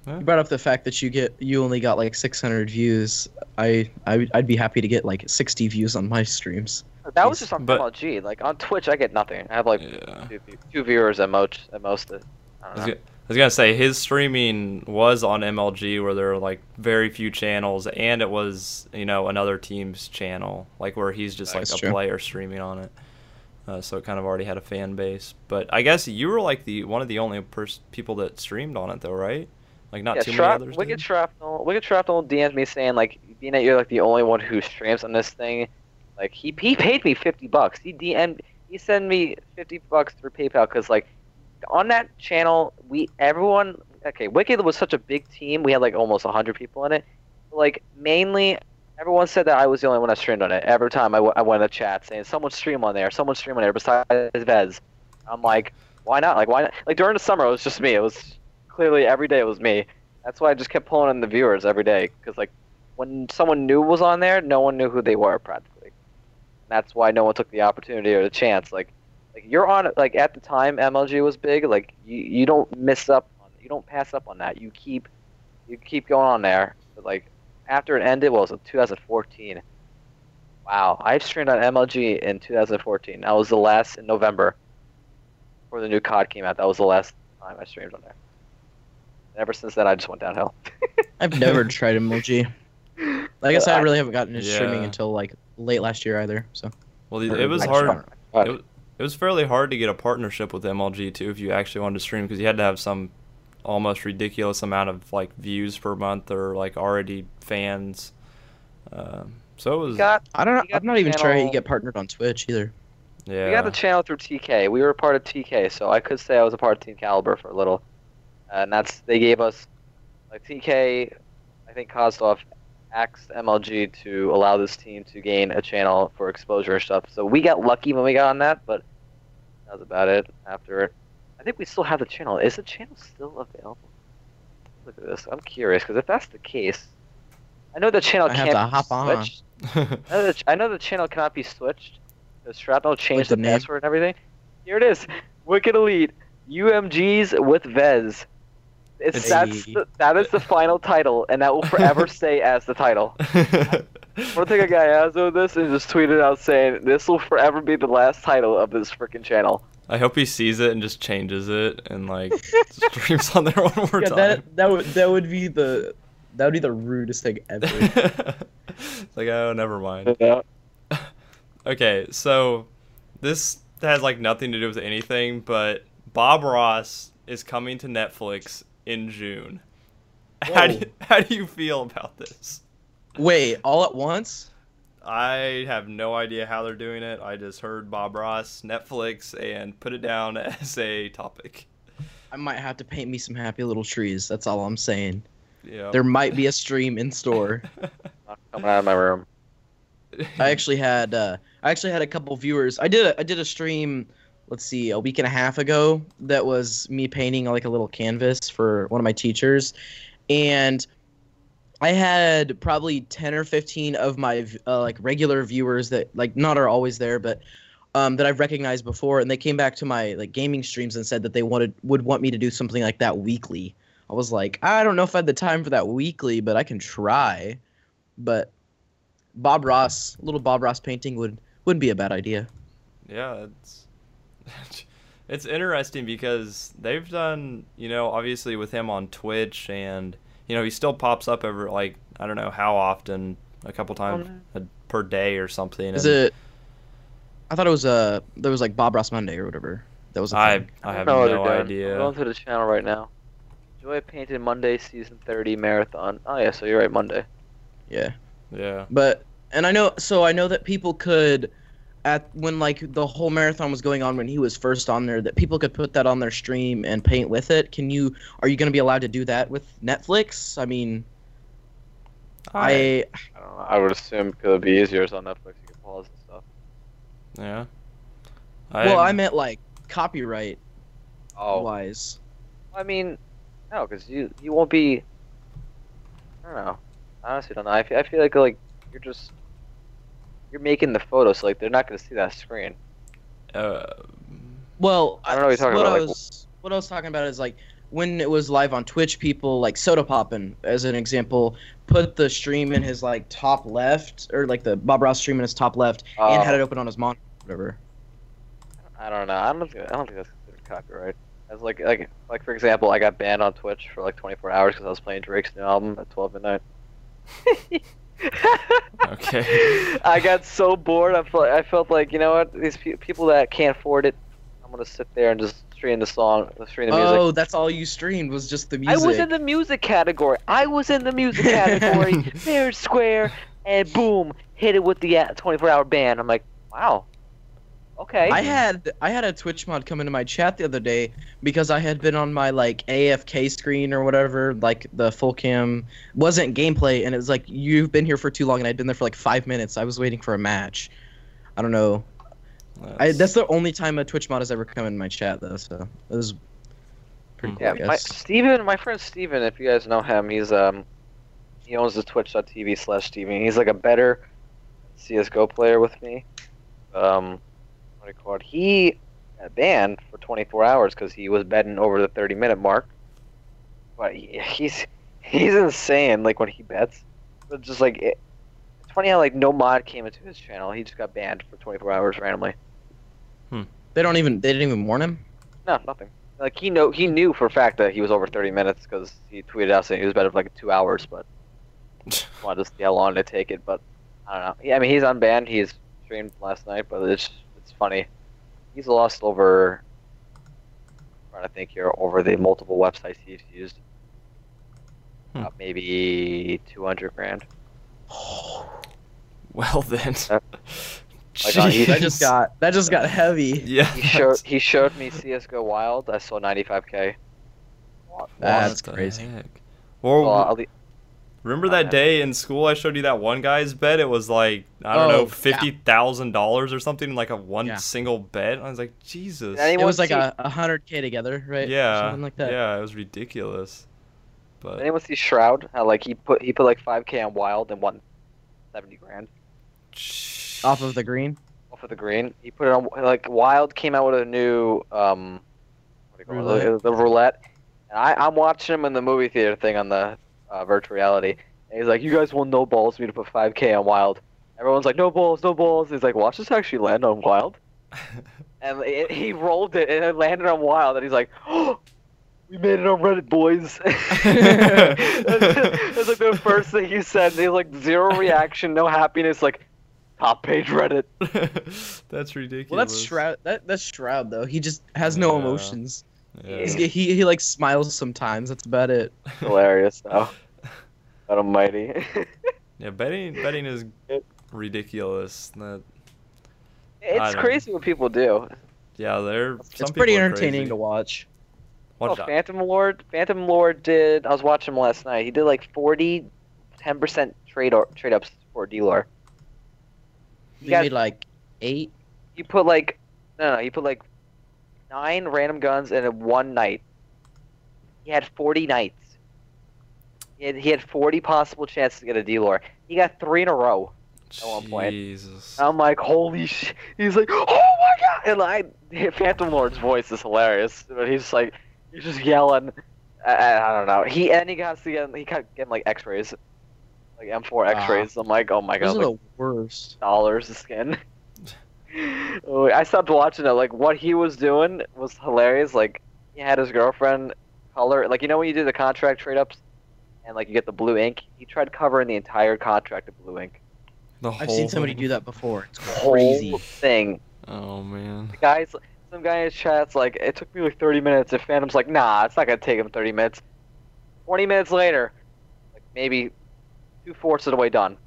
[SPEAKER 2] You brought up the fact that you get you only got like 600 views. I, I I'd be happy to get like 60 views on my streams.
[SPEAKER 3] That was just on
[SPEAKER 1] But-
[SPEAKER 3] MLG. Like on Twitch, I get nothing. I have like
[SPEAKER 1] Yeah.
[SPEAKER 3] two, two viewers at most. At most. I
[SPEAKER 1] I
[SPEAKER 3] don't know.
[SPEAKER 1] Gonna, I was gonna say his streaming was on MLG where there were like very few channels, and it was you know another team's channel, like where he's just like
[SPEAKER 2] That's
[SPEAKER 1] a player streaming on it. Uh, so it kind of already had a fan base. But I guess you were like the one of the only pers- people that streamed on it though, right? Like not
[SPEAKER 3] yeah,
[SPEAKER 1] too
[SPEAKER 3] Shrap-
[SPEAKER 1] many others.
[SPEAKER 3] Wicked
[SPEAKER 1] did?
[SPEAKER 3] Shrapnel. Wicked Shrapnel DM'd me saying like, being that you're like the only one who streams on this thing, like he he paid me fifty bucks. He DM'd he sent me fifty bucks through PayPal because like on that channel we everyone okay Wicked was such a big team. We had like almost hundred people in it. Like mainly. Everyone said that I was the only one that streamed on it. Every time I, w- I went in the chat saying, someone stream on there, someone stream on there besides Vez. I'm like, why not? Like, why not? Like, during the summer, it was just me. It was clearly every day it was me. That's why I just kept pulling in the viewers every day. Because, like, when someone new was on there, no one knew who they were, practically. That's why no one took the opportunity or the chance. Like, like you're on, like, at the time MLG was big, like, you, you don't miss up, on, you don't pass up on that. You keep, you keep going on there. But, like, after it ended, what was it, 2014? Wow, I streamed on MLG in 2014. That was the last in November. Before the new COD came out, that was the last time I streamed on there. And ever since then, I just went downhill. (laughs)
[SPEAKER 2] I've never tried MLG. Like I said, I
[SPEAKER 3] I-
[SPEAKER 2] really haven't gotten into streaming until like late last year either. So
[SPEAKER 1] Well, it was
[SPEAKER 3] I
[SPEAKER 1] hard.
[SPEAKER 3] tried- I.
[SPEAKER 1] It, it was fairly hard to get a partnership with MLG too if you actually wanted to stream because you had to have some almost ridiculous amount of like views per month or like already fans. Um, so it was
[SPEAKER 3] got
[SPEAKER 2] I don't know. I'm not even trying
[SPEAKER 3] channel-
[SPEAKER 2] to get partnered on Twitch either.
[SPEAKER 1] yeah.
[SPEAKER 3] we got the channel through TK. We were a part of TK, so I could say I was a part of Team Kaliber for a little. And that's they gave us like TK. I think Kozlov asked MLG to allow this team to gain a channel for exposure and stuff. So we got lucky when we got on that, but that was about it. After it, I think we still have the channel. Is the channel still available? Look at this. I'm curious because if that's the case, I know the channel
[SPEAKER 2] I have
[SPEAKER 3] can't
[SPEAKER 2] to
[SPEAKER 3] be
[SPEAKER 2] hop on.
[SPEAKER 3] I know, the, I know the channel cannot be switched. The Shrapnel changed
[SPEAKER 2] the
[SPEAKER 3] the, password and everything. Here it is. Wicked Elite. UMGs with Vez. It's,
[SPEAKER 1] It's-
[SPEAKER 3] that's the, that is the final title, and that will forever (laughs) stay as the title. I'm gonna take a guy as of this and just tweet it out saying this will forever be the last title of this freaking channel.
[SPEAKER 1] I hope he sees it and just changes it and like (laughs) streams on there one more
[SPEAKER 2] Yeah,
[SPEAKER 1] time.
[SPEAKER 2] that that would that would be the that would be the rudest thing ever. (laughs)
[SPEAKER 1] like oh, never mind. Okay, so this has like nothing to do with anything, but Bob Ross is coming to Netflix in June. (laughs) How do you, how do you feel about this?
[SPEAKER 2] Wait, all at once?
[SPEAKER 1] I have no idea how they're doing it. I just heard Bob Ross, Netflix, and put it down (laughs) as a topic.
[SPEAKER 2] I might have to paint me some happy little trees. That's all I'm saying.
[SPEAKER 1] Yeah.
[SPEAKER 2] There might be a stream in store. (laughs)
[SPEAKER 3] Not coming out of my room.
[SPEAKER 2] I actually had uh, I actually had a couple viewers. I did a, I did a stream. Let's see, a week and a half ago. That was me painting like a little canvas for one of my teachers, and I had probably ten or fifteen of my uh, like regular viewers that like not are always there, but um, that I've recognized before, and they came back to my like gaming streams and said that they wanted would want me to do something like that weekly. I was like, I don't know if I had the time for that weekly, but I can try. But Bob Ross, a little Bob Ross painting would wouldn't be a bad idea.
[SPEAKER 1] yeah, it's (laughs) it's interesting because they've done, you know, obviously with him on Twitch and you know, he still pops up every like I don't know how often, a couple times a, per day or something.
[SPEAKER 2] Is
[SPEAKER 1] and
[SPEAKER 2] it? I thought it was uh there was like Bob Ross Monday or whatever. That was a
[SPEAKER 1] I
[SPEAKER 2] thing.
[SPEAKER 1] I have
[SPEAKER 3] don't know what
[SPEAKER 1] no
[SPEAKER 3] they're. I'm
[SPEAKER 1] idea.
[SPEAKER 3] going to the channel right now. Joy Painted Monday Season 30 Marathon. Oh yeah, so you're right, Monday.
[SPEAKER 2] yeah.
[SPEAKER 1] Yeah.
[SPEAKER 2] But and I know so I know that people could at when like the whole marathon was going on when he was first on there that people could put that on their stream and paint with it. Can you are you going to be allowed to do that with Netflix? I mean, I
[SPEAKER 3] I don't know. I would assume because it'd be easier it's on Netflix. You can pause and stuff.
[SPEAKER 1] yeah.
[SPEAKER 2] well, I meant like copyright
[SPEAKER 3] Oh,
[SPEAKER 2] wise.
[SPEAKER 3] I mean, no, because you you won't be. I don't know. I honestly don't know. I feel, I feel like like you're just you're making the photo, so like they're not gonna see that screen.
[SPEAKER 1] uh,
[SPEAKER 2] Well,
[SPEAKER 3] I don't know what you're talking
[SPEAKER 2] what
[SPEAKER 3] about,
[SPEAKER 2] I
[SPEAKER 3] like-
[SPEAKER 2] was, what I was talking about is like when it was live on Twitch, people like Sodapoppin, as an example, put the stream in his like top left, or like the Bob Ross stream in his top left, and had
[SPEAKER 3] Oh.
[SPEAKER 2] it open on his monitor, whatever.
[SPEAKER 3] I don't know. I don't think I don't think that's considered copyright. As like like like for example, I got banned on Twitch for like 24 hours because I was playing Drake's new album at 12 midnight. (laughs)
[SPEAKER 1] Okay. (laughs)
[SPEAKER 3] I got so bored. I felt I felt like you know what these pe- people that can't afford it, I'm gonna sit there and just stream the song, stream the music.
[SPEAKER 2] Oh, that's all you streamed was just the music.
[SPEAKER 3] I was in the music category. I was in the music category. (laughs) Fair square, and boom, hit it with the uh, 24-hour ban. I'm like, wow. Okay.
[SPEAKER 2] I had I had a Twitch mod come into my chat the other day because I had been on my like AFK screen or whatever, like the full cam wasn't gameplay, and it was like you've been here for too long, and I'd been there for like five minutes. I was waiting for a match. I don't know. I, that's the only time a Twitch mod has ever come in my chat though, so it was pretty cool.
[SPEAKER 3] yeah,
[SPEAKER 2] I
[SPEAKER 3] my. Steven, my friend Steven, if you guys know him, he's um he owns the twitch.tv slash Steven. He's like a better CSGO player with me. Um what do you call it? He got banned for 24 hours because he was betting over the 30 minute mark. But he, he's he's insane. Like when he bets, but just like it, funny how like no mod came into his channel. He just got banned for 24 hours randomly. Hmm.
[SPEAKER 2] They don't even. They didn't even warn him.
[SPEAKER 3] No, nothing. Like he know he knew for a fact that he was over 30 minutes because he tweeted out saying he was better for like two hours, but (laughs) wanted to see how long it'd take it. But I don't know. Yeah, I mean he's unbanned. He's streamed last night, but it's it's funny. He's lost over. I'm trying to think here over the multiple websites he's used.
[SPEAKER 1] Hmm.
[SPEAKER 3] About maybe 200 grand. (sighs)
[SPEAKER 1] Well then.
[SPEAKER 3] Uh, (laughs) Like, uh, he-
[SPEAKER 2] That just got. That just got heavy. (laughs)
[SPEAKER 1] Yeah.
[SPEAKER 3] He showed he showed me CS:GO Wild. I saw 95k.
[SPEAKER 2] That's
[SPEAKER 1] What the
[SPEAKER 2] crazy.
[SPEAKER 1] heck? Or
[SPEAKER 3] Well, I'll le-
[SPEAKER 1] remember that day in school I showed you that one guy's bet? It was like I don't
[SPEAKER 2] Oh,
[SPEAKER 1] know,
[SPEAKER 2] yeah.
[SPEAKER 1] fifty thousand dollars or something, in like a one
[SPEAKER 2] Yeah.
[SPEAKER 1] single bet. I was like, Jesus.
[SPEAKER 2] It was like
[SPEAKER 3] see-
[SPEAKER 2] a, a hundred k together, right?
[SPEAKER 1] Yeah,
[SPEAKER 2] something like that.
[SPEAKER 1] yeah, it was ridiculous.
[SPEAKER 3] Did
[SPEAKER 1] But
[SPEAKER 3] anyone see Shroud? How like he put he put like 5k on Wild and won 70 grand
[SPEAKER 2] Off of the green.
[SPEAKER 3] off of the green. He put it on like Wild came out with a new um what do you call it?
[SPEAKER 2] Roulette.
[SPEAKER 3] The, the roulette. And I I'm watching him in the movie theater thing on the uh, virtual reality. And he's like, "You guys will no balls me to put 5k on Wild." Everyone's like, "No balls, no balls." He's like, "Watch this actually land on Wild." (laughs) And it, he rolled it and it landed on Wild, and he's like, "Oh, we made it on Reddit, boys." (laughs) that's, that's like the first thing he said. There's like zero reaction, no happiness. Like top page Reddit. (laughs)
[SPEAKER 1] that's ridiculous.
[SPEAKER 2] Well, that's Shroud. That, that's Shroud though. He just has no
[SPEAKER 1] Yeah.
[SPEAKER 2] emotions.
[SPEAKER 1] Yeah.
[SPEAKER 2] He's, he he like smiles sometimes. That's about it.
[SPEAKER 3] Hilarious though. God Almighty. (laughs)
[SPEAKER 1] Yeah, betting betting is ridiculous. That
[SPEAKER 3] it's
[SPEAKER 1] don't
[SPEAKER 3] crazy what people do.
[SPEAKER 1] yeah, they're some
[SPEAKER 2] it's pretty entertaining
[SPEAKER 1] crazy.
[SPEAKER 2] to watch.
[SPEAKER 1] What
[SPEAKER 3] Oh,
[SPEAKER 1] did
[SPEAKER 3] Phantom Lord. Phantom Lord did. I was watching him last night. He did like 40, 10 percent trade or trade ups for D-Lore.
[SPEAKER 2] He
[SPEAKER 3] He got
[SPEAKER 2] made like eight.
[SPEAKER 3] You put like no, no, you put like nine random guns in one night. He had forty nights. He had, he had forty possible chances to get a D-Lore. He got three in a row. at one point.
[SPEAKER 1] Jesus.
[SPEAKER 3] I'm like, holy shit! He's like, oh my god! And I, Phantom Lord's voice is hilarious, but he's just like, he's just yelling. I, I I don't know. He and he got to get he got getting like X-rays, like M4 ah. X-rays. I'm like, oh my god,
[SPEAKER 2] Those
[SPEAKER 3] like,
[SPEAKER 2] the worst.
[SPEAKER 3] dollars a skin. (laughs) Oh, I stopped watching it. Like what he was doing was hilarious. Like he had his girlfriend color. Like you know when you do the contract trade ups, and like you get the blue ink. He tried covering the entire contract with blue ink.
[SPEAKER 1] The whole
[SPEAKER 2] I've seen
[SPEAKER 1] whole-
[SPEAKER 2] somebody do that before. It's
[SPEAKER 3] Whole
[SPEAKER 2] crazy.
[SPEAKER 3] thing.
[SPEAKER 1] Oh man.
[SPEAKER 3] The guys, some guy in his chat's like, it took me like 30 minutes. And Phantom's like, nah, it's not gonna take him 30 minutes. 20 minutes later, like maybe two fourths of the way done.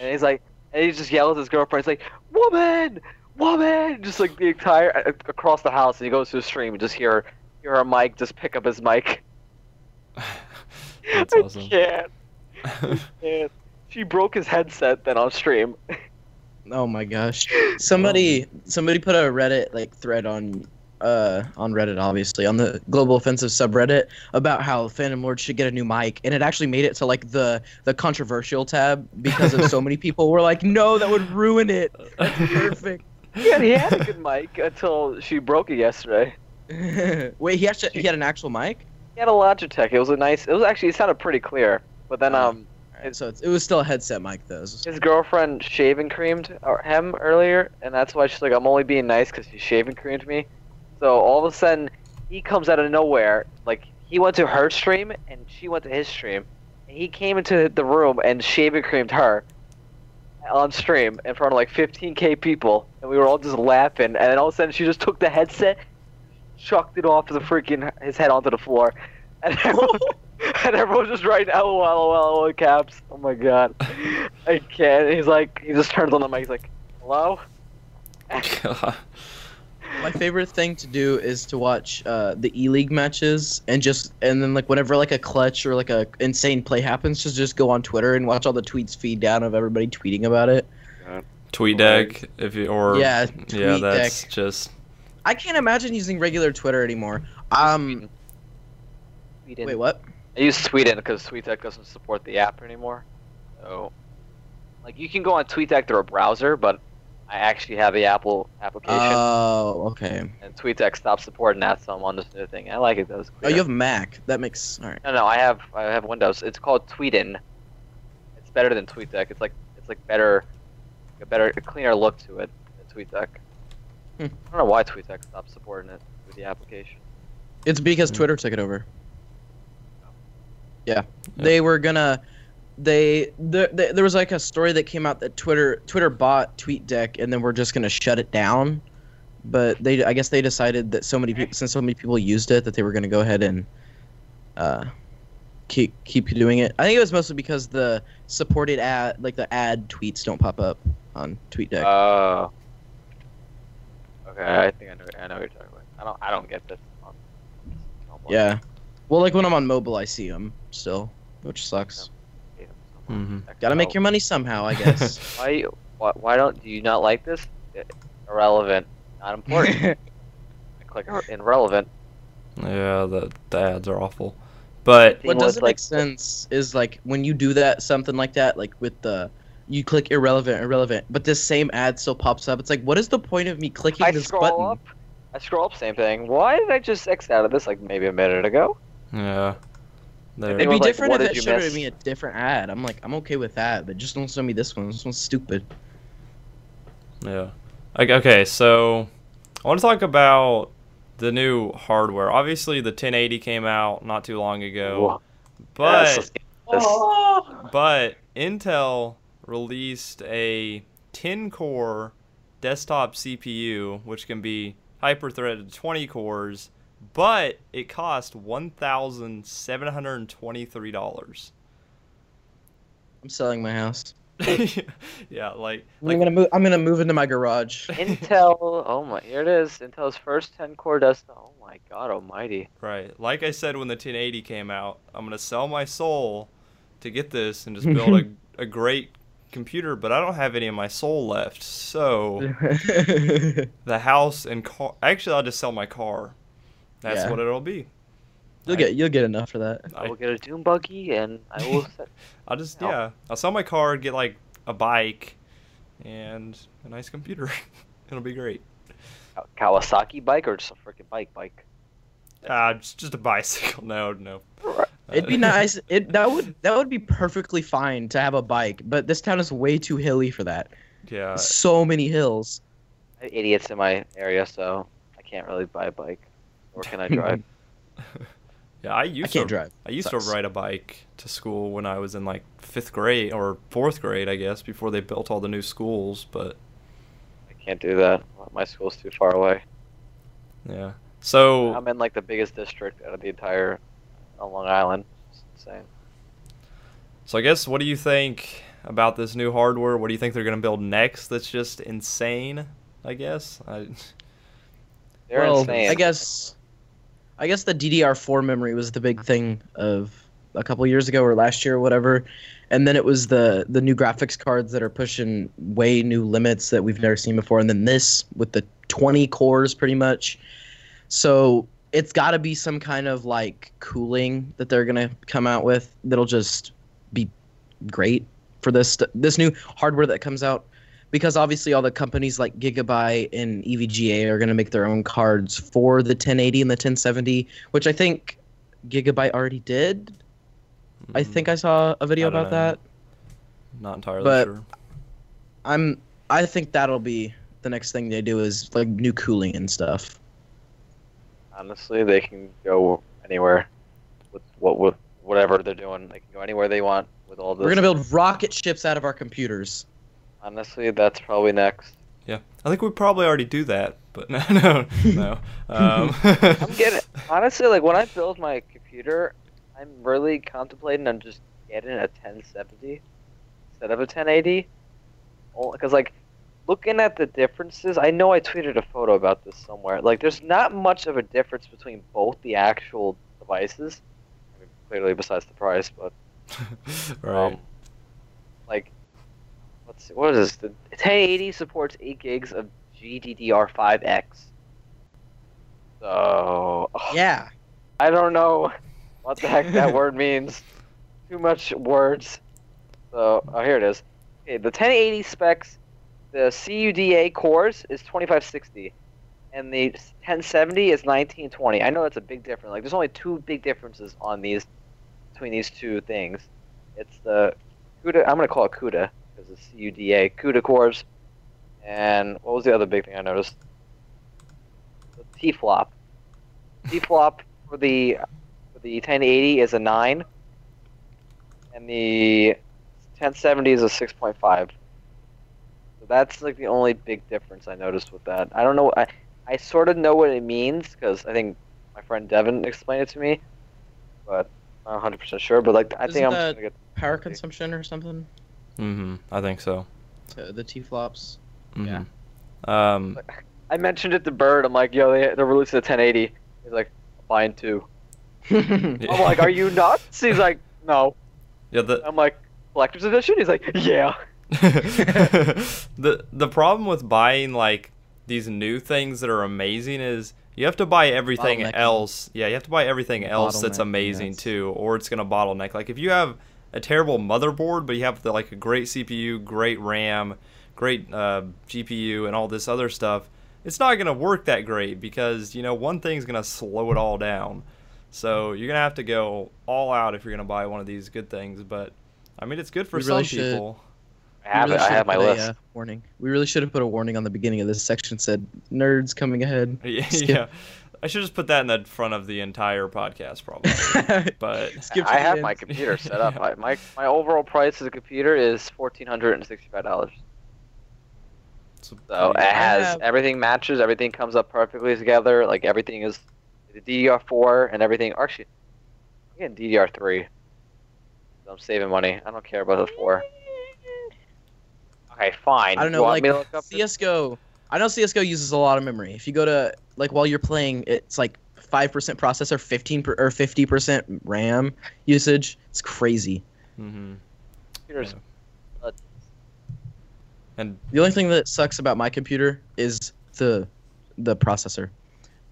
[SPEAKER 3] And he's like, and he just yells at his girlfriend. He's like, "Woman, woman!" Just like the entire uh, across the house. And he goes to the stream and just hear hear her mic just pick up his mic. (laughs)
[SPEAKER 1] That's
[SPEAKER 3] I
[SPEAKER 1] awesome.
[SPEAKER 3] can't. (laughs) can't. She broke his headset then on stream.
[SPEAKER 2] Oh my gosh. (laughs) Somebody somebody put a Reddit like thread on uh on Reddit obviously on the Global Offensive subreddit about how Phantom Lord should get a new mic and it actually made it to like the the controversial tab because of so (laughs) many people were like no that would ruin it. That's perfect.
[SPEAKER 3] yeah, he had a good mic until she broke it yesterday.
[SPEAKER 2] Wait, he actually he had an actual mic?
[SPEAKER 3] He had a Logitech. It was a nice. It was actually it sounded pretty clear. But then um,
[SPEAKER 2] Alright, so it was still a headset mic though.
[SPEAKER 3] His girlfriend shaving creamed or- him earlier, and that's why she's like, I'm only being nice because she shaving creamed me. So all of a sudden, he comes out of nowhere. Like he went to her stream and she went to his stream. And he came into the room and shaving creamed her on stream in front of like 15k people, and we were all just laughing. And then all of a sudden, she just took the headset, chucked it off the freaking his head onto the floor, (laughs) and everyone, (laughs) and everyone just writing LOL, LOL, in caps. Oh my god, I can't. He's like, he just turns on the mic. He's like, hello.
[SPEAKER 1] God. (laughs)
[SPEAKER 2] My favorite thing to do is to watch uh, the E League matches and just and then like whenever like a clutch or like a insane play happens, just just go on Twitter and watch all the tweets feed down of everybody tweeting about it.
[SPEAKER 1] TweetDeck if you or
[SPEAKER 2] yeah,
[SPEAKER 1] yeah, that's
[SPEAKER 2] deck.
[SPEAKER 1] just
[SPEAKER 2] I can't imagine using regular Twitter anymore. Um,
[SPEAKER 3] Tweeten.
[SPEAKER 2] wait, what?
[SPEAKER 3] I use Tweeten because TweetDeck doesn't support the app anymore. So, like, you can go on TweetDeck through a browser, but I actually have the Apple application,
[SPEAKER 2] Oh, okay.
[SPEAKER 3] and TweetDeck stopped supporting that, so I'm on this new thing. I like it though.
[SPEAKER 2] Oh, you have Mac. That makes all right.
[SPEAKER 3] No, no, I have I have Windows. It's called Tweeten. It's better than TweetDeck. It's like it's like better, a better, a cleaner look to it than TweetDeck.
[SPEAKER 2] Hmm.
[SPEAKER 3] I don't know why TweetDeck stopped supporting it with the application.
[SPEAKER 2] It's because
[SPEAKER 1] Mm.
[SPEAKER 2] Twitter took it over. Yeah, they were gonna. They there, there there was like a story that came out that Twitter Twitter bought TweetDeck and then we're just gonna shut it down, but they I guess they decided that so many people since so many people used it that they were gonna go ahead and uh keep keep doing it. I think it was mostly because the supported ad like the ad tweets don't pop up on TweetDeck.
[SPEAKER 3] Oh. Okay, I think I know. I know what you're talking about. I don't. I don't get this. On, on
[SPEAKER 2] yeah, well like when I'm on mobile I see them still, which sucks.
[SPEAKER 1] Mm-hmm.
[SPEAKER 2] Gotta make your money somehow, I guess. (laughs)
[SPEAKER 3] Why? Why, why don't do you not like this? Irrelevant. Not important. (laughs) I click irrelevant.
[SPEAKER 1] Yeah, the, the ads are awful. But
[SPEAKER 2] what doesn't
[SPEAKER 3] like,
[SPEAKER 2] make sense is like when you do that something like that like with the you click irrelevant irrelevant but this same ad still pops up it's like what is the point of me clicking
[SPEAKER 3] I
[SPEAKER 2] this
[SPEAKER 3] scroll
[SPEAKER 2] button
[SPEAKER 3] up. I scroll up. Same thing. Why did I just X out of this like maybe a minute ago?
[SPEAKER 1] yeah, there.
[SPEAKER 3] It
[SPEAKER 2] it'd be
[SPEAKER 3] was like,
[SPEAKER 2] different if it
[SPEAKER 3] you
[SPEAKER 2] showed
[SPEAKER 3] miss?
[SPEAKER 2] me a different ad i'm like i'm okay with that but just don't show me this one this one's stupid
[SPEAKER 1] Yeah. Like, okay, so I want to talk about the new hardware. Obviously, the 1080 came out not too long ago, but
[SPEAKER 3] Yes, let's get this.
[SPEAKER 1] but Intel released a 10-core desktop CPU, which can be hyper-threaded to 20 cores, but it cost $1,723.
[SPEAKER 2] i'm selling my house (laughs)
[SPEAKER 1] yeah, like
[SPEAKER 2] i'm gonna move i'm gonna move into my garage
[SPEAKER 3] Intel. Oh my! Here it is. Intel's first 10 core desktop. Oh my God Almighty.
[SPEAKER 1] Right. Like I said when the 1080 came out, I'm going to sell my soul to get this and just build (laughs) a, a great computer, but I don't have any of my soul left. So (laughs) the house and car. Actually, I'll just sell my car. That's
[SPEAKER 2] Yeah.
[SPEAKER 1] what it'll be.
[SPEAKER 2] you'll get you'll get enough for that
[SPEAKER 3] I
[SPEAKER 1] I,
[SPEAKER 3] will get a Doom buggy and I will (laughs)
[SPEAKER 1] I'll just,
[SPEAKER 3] No.
[SPEAKER 1] yeah. I'll sell my car, get like a bike, and a nice computer. (laughs) it'll be great.
[SPEAKER 3] a Kawasaki bike or just a freaking bike bike.
[SPEAKER 1] Uh, just, just a bicycle. No, no.
[SPEAKER 2] It'd be nice. It that would that would be perfectly fine to have a bike, but this town is way too hilly for that.
[SPEAKER 1] Yeah.
[SPEAKER 2] so many hills.
[SPEAKER 3] I have idiots in my area, so I can't really buy a bike. Or can I drive? (laughs) (laughs)
[SPEAKER 1] Yeah, I used
[SPEAKER 2] I can't
[SPEAKER 1] to
[SPEAKER 2] drive.
[SPEAKER 1] I used
[SPEAKER 2] Sucks.
[SPEAKER 1] to ride a bike to school when I was in like fifth grade or fourth grade, I guess, before they built all the new schools. But
[SPEAKER 3] I can't do that. My school's too far away.
[SPEAKER 1] yeah, so
[SPEAKER 3] I'm in like the biggest district out of the entire on Long Island. It's insane.
[SPEAKER 1] so I guess what do you think about this new hardware? What do you think they're gonna build next? That's just insane. I guess. I, (laughs)
[SPEAKER 3] They're
[SPEAKER 2] well,
[SPEAKER 3] insane.
[SPEAKER 2] I guess, I guess the DDR4 memory was the big thing of a couple years ago or last year or whatever, and then it was the the new graphics cards that are pushing way new limits that we've never seen before, and then this with the 20 cores pretty much. So it's got to be some kind of like cooling that they're gonna come out with that'll just be great for this this new hardware that comes out because obviously all the companies like Gigabyte and EVGA are going to make their own cards for the 1080 and the 1070, which I think Gigabyte already did. I
[SPEAKER 1] mm,
[SPEAKER 2] think I saw a video about
[SPEAKER 1] know.
[SPEAKER 2] that.
[SPEAKER 1] not entirely
[SPEAKER 2] but-
[SPEAKER 1] sure.
[SPEAKER 2] I'm I think that'll be the next thing they do is like new cooling and stuff.
[SPEAKER 3] Honestly, they can go anywhere with what with whatever they're doing. They can go anywhere they want with all this.
[SPEAKER 2] We're going to build rocket ships out of our computers.
[SPEAKER 3] Honestly, that's probably next.
[SPEAKER 1] Yeah, I think we probably already do that, but (laughs) no, no, no. Um, (laughs)
[SPEAKER 3] I'm getting honestly like when I build my computer, I'm really contemplating on just getting a 1070 instead of a 1080. Because like looking at the differences, I know I tweeted a photo about this somewhere. Like there's not much of a difference between both the actual devices. I mean, clearly, besides the price, but (laughs)
[SPEAKER 1] right.
[SPEAKER 3] um, like let's see, what is this? The 1080 supports 8 gigs of GDDR5X. So
[SPEAKER 2] Yeah.
[SPEAKER 3] I don't know what the heck that (laughs) word means. Too much words. So, oh, here it is. Okay, the 1080 specs, the CUDA cores is 2560, and the 1070 is 1920. I know that's a big difference. Like, there's only two big differences on these between these two things. It's the CUDA. I'm gonna call it CUDA because it's CUDA CUDA cores. And what was the other big thing I noticed? The T flop. T flop for the for the 1080 is a nine, and the 1070 is a 6.5. So that's like the only big difference I noticed with that. I don't know. I I sort of know what it means because I think my friend Devin explained it to me, but I'm not 100 percent sure. But like I
[SPEAKER 2] Isn't
[SPEAKER 3] think I'm
[SPEAKER 2] that-
[SPEAKER 3] gonna get
[SPEAKER 2] Power consumption or something?
[SPEAKER 1] Mm-hmm. I think so.
[SPEAKER 2] To the T flops.
[SPEAKER 1] Mm-hmm. Um,
[SPEAKER 3] I mentioned it to Bird. I'm like, yo, they, they're releasing a 1080. He's like, fine too. (laughs) I'm like, are you nuts? He's like, no.
[SPEAKER 1] yeah. The
[SPEAKER 3] I'm like, collector's edition? He's like, yeah. (laughs)
[SPEAKER 1] the the problem with buying like these new things that are amazing is you have to buy everything else. Yeah, you have to buy everything else that's amazing
[SPEAKER 2] yes.
[SPEAKER 1] too, or it's gonna bottleneck. Like if you have a terrible motherboard, but you have the, like a great CPU, great RAM, great uh, GPU, and all this other stuff, it's not gonna work that great because you know one thing's gonna slow it all down. So you're gonna have to go all out if you're gonna buy one of these good things. But I mean, it's good for
[SPEAKER 2] We really
[SPEAKER 1] some
[SPEAKER 2] should-
[SPEAKER 1] people.
[SPEAKER 3] I have
[SPEAKER 2] We really
[SPEAKER 3] it. I
[SPEAKER 2] should
[SPEAKER 3] have my
[SPEAKER 2] put a,
[SPEAKER 3] list.
[SPEAKER 2] uh, warning. We really should have put a warning on the beginning of this section. Said nerds coming ahead. (laughs)
[SPEAKER 1] Yeah, yeah. I should just put that in the front of the entire podcast, probably. (laughs) But
[SPEAKER 2] Skip
[SPEAKER 3] I have
[SPEAKER 2] end.
[SPEAKER 3] my computer set up. (laughs)
[SPEAKER 1] Yeah.
[SPEAKER 3] I, my my overall price of the computer is fourteen hundred and sixty five dollars. So it has
[SPEAKER 2] have-
[SPEAKER 3] everything matches. Everything comes up perfectly together. Like everything is the DDR4 and everything. Actually, I'm getting DDR3. I'm saving money. I don't care about the four. Okay, fine.
[SPEAKER 2] I don't know, like
[SPEAKER 3] me to look up this?
[SPEAKER 2] CS:GO. I know CS:GO uses a lot of memory. If you go to like while you're playing, it's like five percent processor, fifteen per, or fifty percent RAM usage. It's crazy.
[SPEAKER 1] Mm-hmm.
[SPEAKER 3] Computers.
[SPEAKER 1] And
[SPEAKER 2] The only thing that sucks about my computer is the the processor.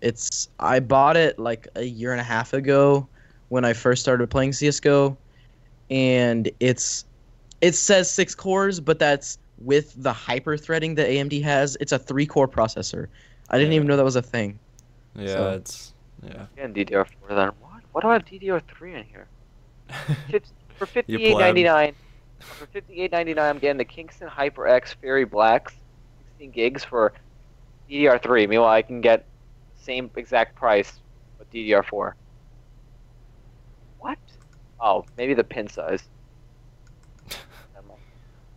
[SPEAKER 2] It's I bought it like a year and a half ago when I first started playing CS:GO, and it's it says six cores, but that's with the hyper threading that AMD has. It's a three core processor. I didn't
[SPEAKER 1] Yeah.
[SPEAKER 2] even know that was a thing.
[SPEAKER 1] yeah,
[SPEAKER 2] So-
[SPEAKER 1] it's yeah.
[SPEAKER 3] I'm getting DDR4 then. What? Why do I have DDR3 in here? (laughs) For fifty eight ninety nine. For fifty eight ninety nine, I'm getting the Kingston HyperX Fury Blacks, sixteen gigs for DDR3. Meanwhile, I can get same exact price with DDR4. What? Oh, maybe the pin size.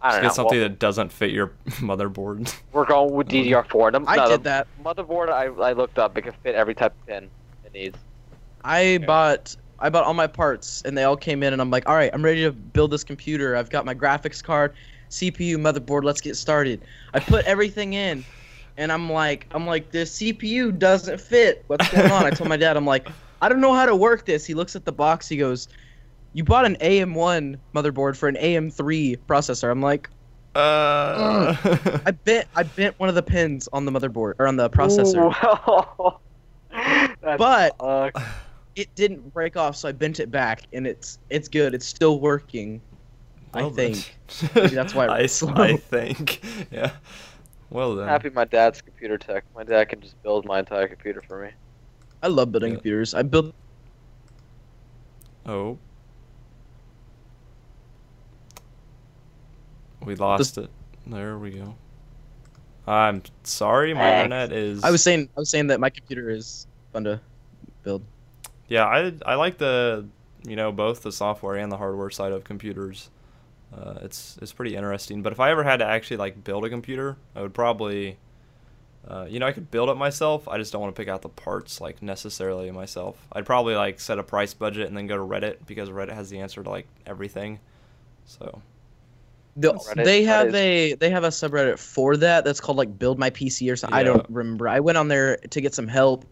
[SPEAKER 3] I don't
[SPEAKER 1] get
[SPEAKER 3] know.
[SPEAKER 1] something
[SPEAKER 3] Well,
[SPEAKER 1] that doesn't fit your (laughs) motherboard.
[SPEAKER 3] we're going with (laughs) DDR4. The,
[SPEAKER 2] I
[SPEAKER 3] no,
[SPEAKER 2] did that.
[SPEAKER 3] Motherboard I, I looked up. It can fit every type of pin it needs.
[SPEAKER 2] I bought I bought all my parts and they all came in and I'm like, all right, I'm ready to build this computer. I've got my graphics card, CPU, motherboard. Let's get started. I put everything in, and I'm like, I'm like, this CPU doesn't fit. What's going on? I told my dad, I'm like, I don't know how to work this. He looks at the box. He goes, You bought an AM1 motherboard for an AM3 processor. I'm like,
[SPEAKER 1] uh,
[SPEAKER 2] I bent I bent one of the pins on the motherboard or on the processor,
[SPEAKER 3] Ooh. (laughs)
[SPEAKER 2] But
[SPEAKER 3] sucks. (sighs)
[SPEAKER 2] it didn't break off, so I bent it back, and it's it's good. It's still working. I
[SPEAKER 1] Well,
[SPEAKER 2] think.
[SPEAKER 1] that's-
[SPEAKER 2] Maybe that's why (laughs)
[SPEAKER 1] I,
[SPEAKER 2] runs
[SPEAKER 1] s-
[SPEAKER 2] slow.
[SPEAKER 1] I think. (laughs) Yeah. Well then.
[SPEAKER 3] happy my dad's computer tech. My dad can just build my entire computer for me.
[SPEAKER 2] I love building
[SPEAKER 1] Yeah.
[SPEAKER 2] computers. I built
[SPEAKER 1] Oh. We lost it. There we go. I'm sorry, my
[SPEAKER 3] Thanks.
[SPEAKER 1] internet is.
[SPEAKER 2] I was saying I was saying that my computer is fun to build.
[SPEAKER 1] Yeah, I I like the you know both the software and the hardware side of computers. Uh, it's it's pretty interesting. But if I ever had to actually like build a computer, I would probably, uh, you know, I could build it myself. I just don't want to pick out the parts like necessarily myself. I'd probably like set a price budget and then go to Reddit because Reddit has the answer to like everything. So
[SPEAKER 2] The, they have
[SPEAKER 3] Reddit
[SPEAKER 2] a they have a subreddit for that that's called like build my PC or something. I don't remember. I went on there to get some help,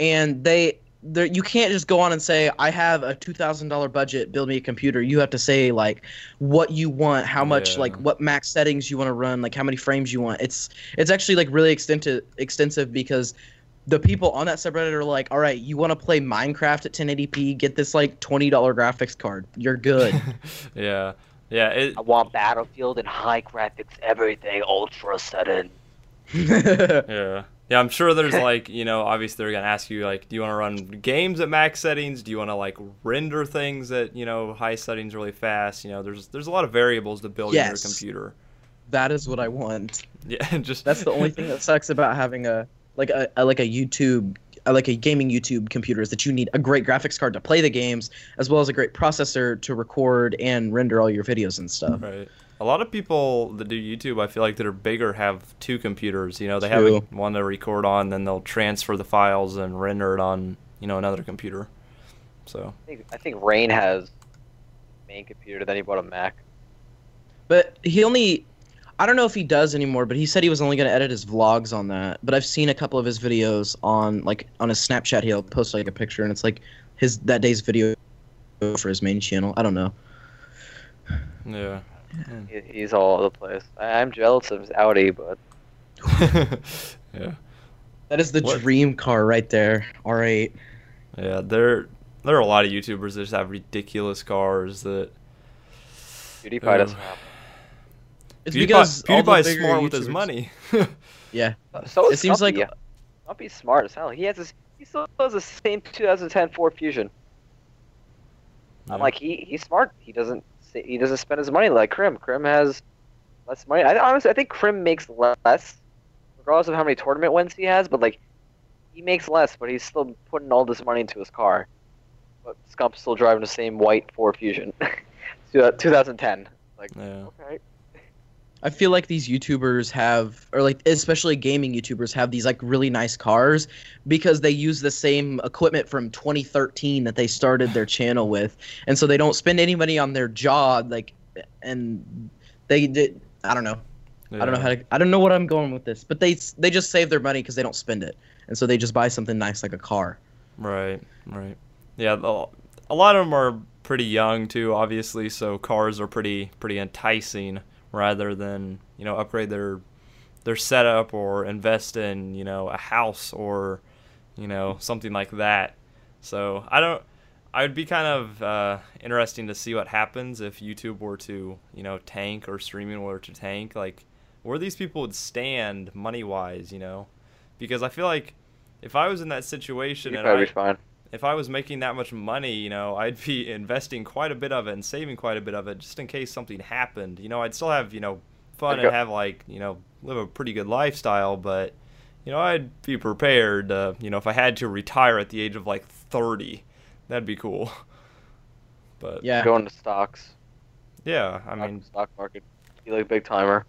[SPEAKER 2] and they there you can't just go on and say I have a two thousand dollar budget, build me a computer. You have to say like what you want, how much
[SPEAKER 1] Yeah.
[SPEAKER 2] like what max settings you want to run, like how many frames you want. It's it's actually like really extensive extensive because the people on that subreddit are like, all right, you want to play Minecraft at 1080p, get this like twenty dollar graphics card. You're good. (laughs)
[SPEAKER 1] yeah, yeah. It,
[SPEAKER 3] I want Battlefield and high graphics, everything ultra sudden. (laughs)
[SPEAKER 1] Yeah. Yeah, I'm sure there's like, you know, obviously they're gonna ask you like, do you want to run games at max settings? Do you want to like render things at you know high settings really fast? You know, there's there's a lot of variables to build in your
[SPEAKER 2] Yes.
[SPEAKER 1] computer.
[SPEAKER 2] That is what I want.
[SPEAKER 1] Yeah, and (laughs) just
[SPEAKER 2] That's the only thing that sucks about having a like a, a like a YouTube Uh, like a gaming YouTube computer is that you need a great graphics card to play the games as well as a great processor to record and render all your videos and stuff.
[SPEAKER 1] Right. A lot of people that do YouTube, I feel like that are bigger, have two computers. You know, they
[SPEAKER 2] True.
[SPEAKER 1] have one to record on, then they'll transfer the files and render it on, you know, another computer. So
[SPEAKER 3] I think I think Rain has main computer. Then he bought a Mac.
[SPEAKER 2] But he only I don't know if he does anymore, but he said he was only going to edit his vlogs on that. But I've seen a couple of his videos on like on his Snapchat. He'll post like a picture and it's like his that day's video for his main channel. I don't know.
[SPEAKER 1] yeah.
[SPEAKER 3] He, he's all over the place. I, I'm jealous of his Audi, but (laughs)
[SPEAKER 1] yeah.
[SPEAKER 2] That is the
[SPEAKER 1] What-
[SPEAKER 2] dream car right there. R8.
[SPEAKER 1] Yeah, there there are a lot of YouTubers that just have ridiculous cars that
[SPEAKER 3] PewDiePie
[SPEAKER 1] Ugh.
[SPEAKER 3] doesn't uh, have.
[SPEAKER 2] It's
[SPEAKER 1] PewDiePie,
[SPEAKER 2] because all the
[SPEAKER 1] PewDiePie's
[SPEAKER 2] bigger
[SPEAKER 1] smart with his money. (laughs)
[SPEAKER 2] Yeah.
[SPEAKER 3] So
[SPEAKER 2] It
[SPEAKER 3] is
[SPEAKER 2] seems like
[SPEAKER 3] Scumpii. Scumpii's smart as hell. He has this. He still has the same 2010 Ford Fusion. I'm like he he's smart. He doesn't he doesn't spend his money like Crim. Crim has less money. I honestly I think Crim makes less, regardless of how many tournament wins he has. But like he makes less, but he's still putting all this money into his car. But Scump's still driving the same white Ford Fusion, (laughs) 2010. Like
[SPEAKER 1] yeah.
[SPEAKER 3] okay,
[SPEAKER 2] I feel like these YouTubers have, or like especially gaming YouTubers have these like really nice cars because they use the same equipment from 2013 that they started their channel with, and so they don't spend any money on their job. Like, and they did. I don't know. I don't know how to. I don't know what I'm going with this, but they they just save their money because they don't spend it, and so they just buy something nice like a car.
[SPEAKER 1] Right, right. Yeah, a lot of them are pretty young too, obviously. So cars are pretty pretty enticing rather than you know upgrade their their setup or invest in you know a house or you know something like that. So I don't. I would be kind of uh, interesting to see what happens if YouTube were to you know tank or streaming were to tank. Like where these people would stand money wise, you know, because I feel like if I was in that situation
[SPEAKER 3] he'd
[SPEAKER 1] and
[SPEAKER 3] probably
[SPEAKER 1] I,
[SPEAKER 3] be fine.
[SPEAKER 1] If I was making that much money, you know, (laughs) I'd be investing quite a bit of it and saving quite a bit of it just in case something happened. You know, I'd still have, you know, fun and
[SPEAKER 3] Okay.
[SPEAKER 1] have like, you know, live a pretty good lifestyle, but you know, I'd be prepared, uh, you know, if I had to retire at the age of like 30, that'd be cool. (laughs) But yeah,
[SPEAKER 3] going to stocks.
[SPEAKER 1] Yeah,
[SPEAKER 3] I
[SPEAKER 1] mean,
[SPEAKER 3] mean, stock market. Be like big timer.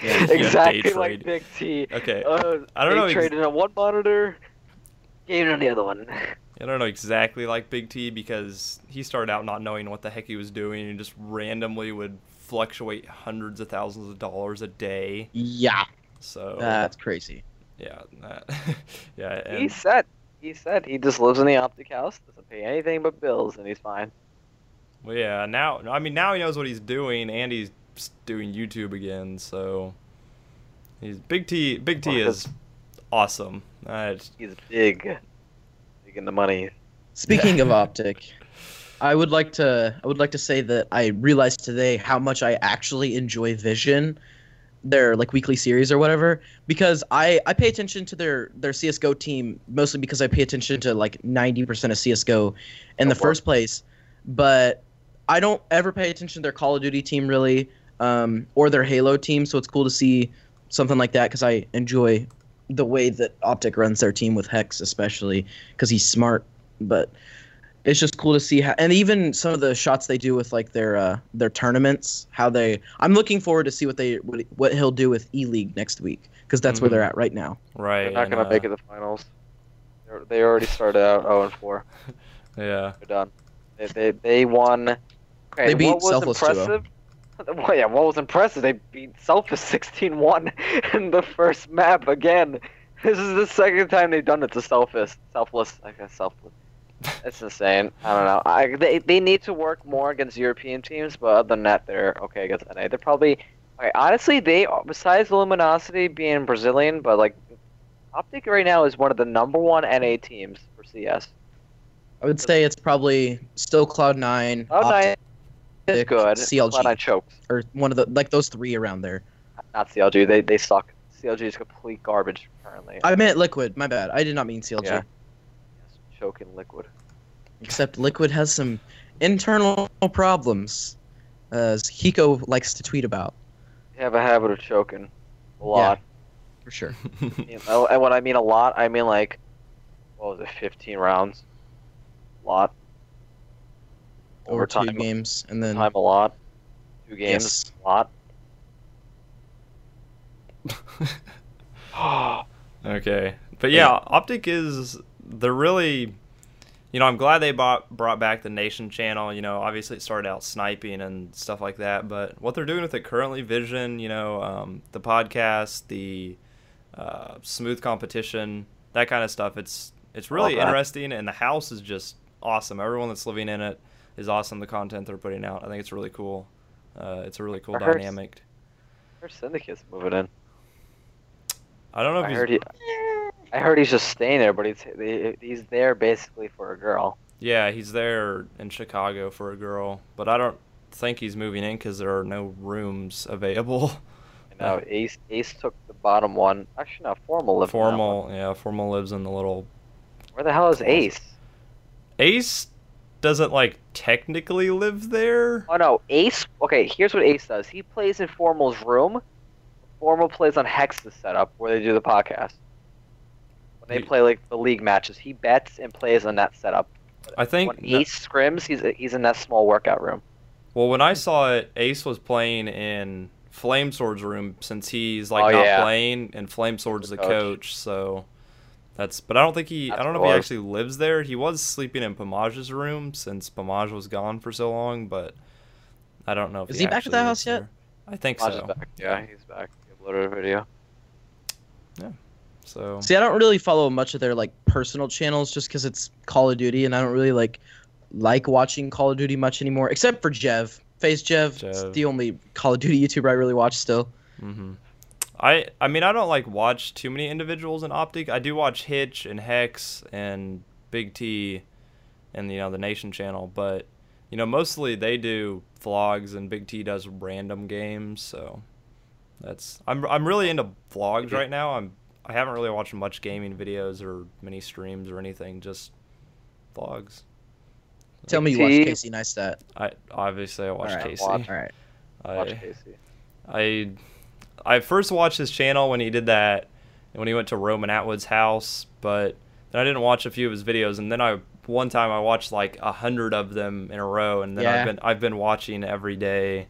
[SPEAKER 2] Yeah, (laughs)
[SPEAKER 3] exactly like Big T.
[SPEAKER 1] okay.
[SPEAKER 3] Uh,
[SPEAKER 1] I don't
[SPEAKER 3] they
[SPEAKER 1] know ex-
[SPEAKER 3] Traded on one monitor, gaming on the other one.
[SPEAKER 1] I don't know exactly like Big T because he started out not knowing what the heck he was doing and just randomly would fluctuate hundreds of thousands of dollars a day.
[SPEAKER 2] Yeah,
[SPEAKER 1] So
[SPEAKER 2] that's crazy.
[SPEAKER 1] Yeah, that, (laughs) yeah,
[SPEAKER 3] he said. He said he just lives in the optic house, doesn't pay anything but bills, and he's fine.
[SPEAKER 1] well, yeah. Now, I mean, now he knows what he's doing, and he's doing YouTube again. So he's Big T. Big T is awesome. Uh,
[SPEAKER 3] He's big, big in the money.
[SPEAKER 2] Speaking of optic, I would like to I would like to say that I realized today how much I actually enjoy Vision, their like weekly series or whatever, because I I pay attention to their their CS:GO team mostly because I pay attention to like 90% of CS:GO in the
[SPEAKER 3] Go
[SPEAKER 2] first place, but I don't ever pay attention to their Call of Duty team really, um, or their Halo team. So it's cool to see something like that because I enjoy the way that Optic runs their team with Hex, especially because he's smart. But it's just cool to see how, and even some of the shots they do with like their uh, their tournaments, how they. I'm looking forward to see what they what, what he'll do with E League next week because that's where
[SPEAKER 1] Mhm.
[SPEAKER 2] they're at right now.
[SPEAKER 1] right.
[SPEAKER 3] They're not
[SPEAKER 1] and,
[SPEAKER 3] gonna make
[SPEAKER 1] uh,
[SPEAKER 3] it the finals. They're, they already started out 0 and 4. (laughs)
[SPEAKER 1] Yeah,
[SPEAKER 3] They're done. They they, they won. Okay,
[SPEAKER 2] They beat
[SPEAKER 3] what was
[SPEAKER 2] Selfless 2-0.
[SPEAKER 3] impressive? (laughs) Well, yeah, what was impressive? They beat Selfless 16-1 in the first map again. (laughs) This is the second time they've done it to Selfless. Selfless, I guess Selfless. It's insane. I don't know. I they they need to work more against European teams, but other than that, they're okay against NA. They're probably okay. Honestly, they besides Luminosity being Brazilian, but like Optic right now is one of the number one NA teams for CS.
[SPEAKER 2] I would say it's probably still Cloud Nine,
[SPEAKER 3] Cloud9 is
[SPEAKER 2] Optic,
[SPEAKER 3] good.
[SPEAKER 2] CLG.
[SPEAKER 3] Cloud9 chokes.
[SPEAKER 2] or one of the like those three around there.
[SPEAKER 3] Not CLG. They they suck. CLG is complete garbage currently.
[SPEAKER 2] I meant liquid. My bad. I did not mean CLG.
[SPEAKER 3] Yeah. Yes, choking liquid.
[SPEAKER 2] Except liquid has some internal problems, as Hiko likes to tweet about
[SPEAKER 3] You have a habit of choking a lot.
[SPEAKER 2] for sure. (laughs)
[SPEAKER 3] You know, and when I mean a lot, I mean like, what was it, 15 rounds? A lot.
[SPEAKER 2] Over two
[SPEAKER 3] Overtime,
[SPEAKER 2] games, and then
[SPEAKER 3] time a lot. Two games,
[SPEAKER 2] yes.
[SPEAKER 3] a lot. (laughs)
[SPEAKER 1] Okay, but yeah, Optic is they're really, you know, I'm glad they bought brought back the Nation channel. You know, obviously it started out sniping and stuff like that, but what they're doing with it currently, Vision, you know, um, the podcast, the uh, smooth competition, that kind of stuff. It's it's really
[SPEAKER 3] Love
[SPEAKER 1] interesting, and the house is just awesome. Everyone that's living in it is awesome. The content they're putting out, I think it's really cool. Uh, it's a really cool
[SPEAKER 3] heard-
[SPEAKER 1] dynamic.
[SPEAKER 3] Her syndicate's moving in.
[SPEAKER 1] I don't know if
[SPEAKER 3] I
[SPEAKER 1] he's
[SPEAKER 3] heard he. I heard he's just staying there, but he's he's there basically for a girl.
[SPEAKER 1] Yeah, he's there in Chicago for a girl, but I don't think he's moving in because there are no rooms (laughs) available.
[SPEAKER 3] Know, Ace Ace took the bottom one. Actually, no, Formal lived in that one.
[SPEAKER 1] Formal, yeah, Formal lives in the little.
[SPEAKER 3] Where the hell is Ace?
[SPEAKER 1] Ace doesn't like technically live there.
[SPEAKER 3] Oh no, Ace. Okay, here's what Ace does. He plays in Formal's room. Formal plays on Hex's setup where they do the podcast. When they
[SPEAKER 1] He-
[SPEAKER 3] play like the league matches, he bets and plays on that setup.
[SPEAKER 1] I think.
[SPEAKER 3] When Ace scrims, he's he's in that small workout room.
[SPEAKER 1] Well, when I saw it, Ace was playing in Flame Sword's room since he's like
[SPEAKER 3] Oh,
[SPEAKER 1] not
[SPEAKER 3] yeah.
[SPEAKER 1] playing, and Flame Sword's
[SPEAKER 3] The
[SPEAKER 1] the
[SPEAKER 3] coach.
[SPEAKER 1] coach. So that's. But I don't think he. I don't know
[SPEAKER 3] what
[SPEAKER 1] if he actually lives there. He was sleeping in Pamaj's room since Pamaj was gone for so long, but I don't know if
[SPEAKER 2] Is
[SPEAKER 1] he
[SPEAKER 2] he back at
[SPEAKER 1] actually
[SPEAKER 2] that house yet?
[SPEAKER 1] there. I think
[SPEAKER 3] Maj is
[SPEAKER 1] so.
[SPEAKER 3] back. Yeah, he's back. He uploaded a video. Yeah.
[SPEAKER 1] So
[SPEAKER 2] See, I don't really follow much of their like personal channels just because it's Call of Duty, and I don't really like like watching Call of Duty much anymore, except for Jev. FaZe Jev, it's
[SPEAKER 1] Jev.
[SPEAKER 2] the only Call of Duty YouTuber I really watch still.
[SPEAKER 1] hmm I I mean I don't like watch too many individuals in Optic. I do watch Hitch and Hex and Big T, and you know the Nation channel, but you know mostly they do vlogs and Big T does random games. So that's I'm I'm really into vlogs right now. I'm I haven't really watched much gaming videos or many streams or anything. Just vlogs.
[SPEAKER 2] Tell me you
[SPEAKER 3] T-
[SPEAKER 2] watch Casey Neistat.
[SPEAKER 1] I obviously I watch
[SPEAKER 2] Alright,
[SPEAKER 1] Casey.
[SPEAKER 3] watch.
[SPEAKER 2] All right.
[SPEAKER 3] Watch
[SPEAKER 1] I,
[SPEAKER 3] Casey.
[SPEAKER 1] I I first watched his channel when he did that when he went to Roman Atwood's house, but then I didn't watch a few of his videos and then I one time I watched like a hundred of them in a row and then
[SPEAKER 2] Yeah.
[SPEAKER 1] I've been I've been watching every day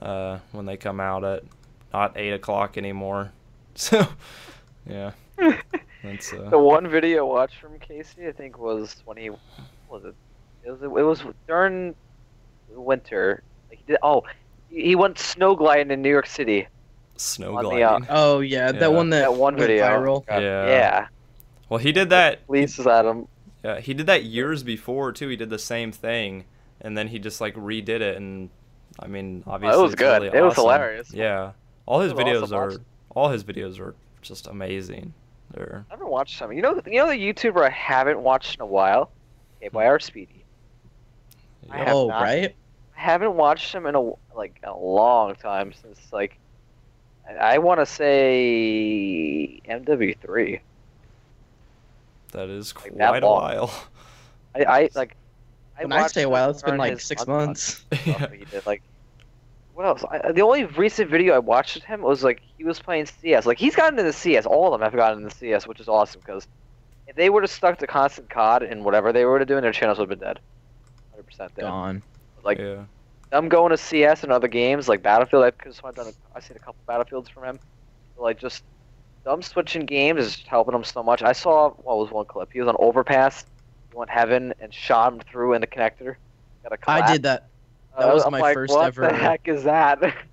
[SPEAKER 1] uh, when they come out at not eight o'clock anymore. (laughs) So yeah. That's uh,
[SPEAKER 3] The one video I watched from Casey, I think, was when he was it? It was it was during winter. Like he did, oh, he he went snow gliding in New York City.
[SPEAKER 1] Snow
[SPEAKER 3] on the,
[SPEAKER 1] gliding.
[SPEAKER 3] uh,
[SPEAKER 2] Oh yeah,
[SPEAKER 1] Yeah.
[SPEAKER 2] that one that,
[SPEAKER 3] That one
[SPEAKER 2] went
[SPEAKER 3] video.
[SPEAKER 2] viral.
[SPEAKER 1] Yeah.
[SPEAKER 3] yeah.
[SPEAKER 1] well, he did that
[SPEAKER 3] Police Adam.
[SPEAKER 1] Yeah, he did that years before too. He did the same thing, and then he just like redid it, and I mean, obviously, That
[SPEAKER 3] was
[SPEAKER 1] it's
[SPEAKER 3] good.
[SPEAKER 1] really
[SPEAKER 3] It was hilarious.
[SPEAKER 1] Yeah, all his videos
[SPEAKER 3] awesome
[SPEAKER 1] are
[SPEAKER 3] watching.
[SPEAKER 1] all his videos are just amazing. They're
[SPEAKER 3] I haven't watched some. You know, you know the YouTuber I haven't watched in a while. Okay, by our Speedy. I
[SPEAKER 1] yeah.
[SPEAKER 2] Oh
[SPEAKER 3] not.
[SPEAKER 2] right.
[SPEAKER 3] I haven't watched him in a like a long time since like I, I want to say MW3.
[SPEAKER 1] that is
[SPEAKER 3] like that
[SPEAKER 1] quite a
[SPEAKER 3] long.
[SPEAKER 1] while.
[SPEAKER 3] I, I (laughs) like. I
[SPEAKER 2] When I say a while, it's been like six months.
[SPEAKER 1] yeah. (laughs)
[SPEAKER 3] that he did. Like, what else? I, the only recent video I watched of him was like he was playing CS. Like he's gotten into CS. All of them have gotten into CS, which is awesome because if they would have stuck to constant COD and whatever they were to do, their channels would have been dead. 100% dead.
[SPEAKER 2] Gone.
[SPEAKER 3] Like
[SPEAKER 1] yeah.
[SPEAKER 3] Them going to CS and other games like Battlefield. Just I've done. A, I've seen a couple Battlefields from him. Like just them switching games is helping him so much. I saw what was one clip. He was on Overpass. He went heaven and shot him through in the connector. Got a
[SPEAKER 2] I did that. That was
[SPEAKER 3] I'm
[SPEAKER 2] my
[SPEAKER 3] like,
[SPEAKER 2] first
[SPEAKER 3] what
[SPEAKER 2] ever-
[SPEAKER 3] the heck is that? (laughs)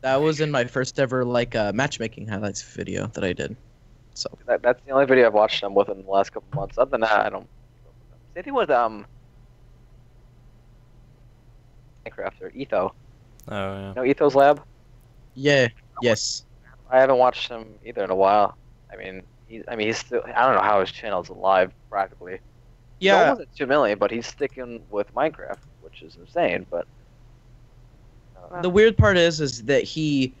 [SPEAKER 2] That was in my first ever like uh, matchmaking highlights video that I did. So
[SPEAKER 3] that? That's the only video I've watched him with in the last couple months. Other than that, I don't. Same thing with um. Minecraft or Etho.
[SPEAKER 1] Oh yeah.
[SPEAKER 3] You know Etho's Lab?
[SPEAKER 2] yeah, yes.
[SPEAKER 3] I haven't watched him either in a while. I mean, he's. I mean, he's still. I don't know how his channel's alive practically. He's
[SPEAKER 2] Yeah,
[SPEAKER 3] almost at two million, but he's sticking with Minecraft, which is insane. But I don't know.
[SPEAKER 2] the weird part is is that he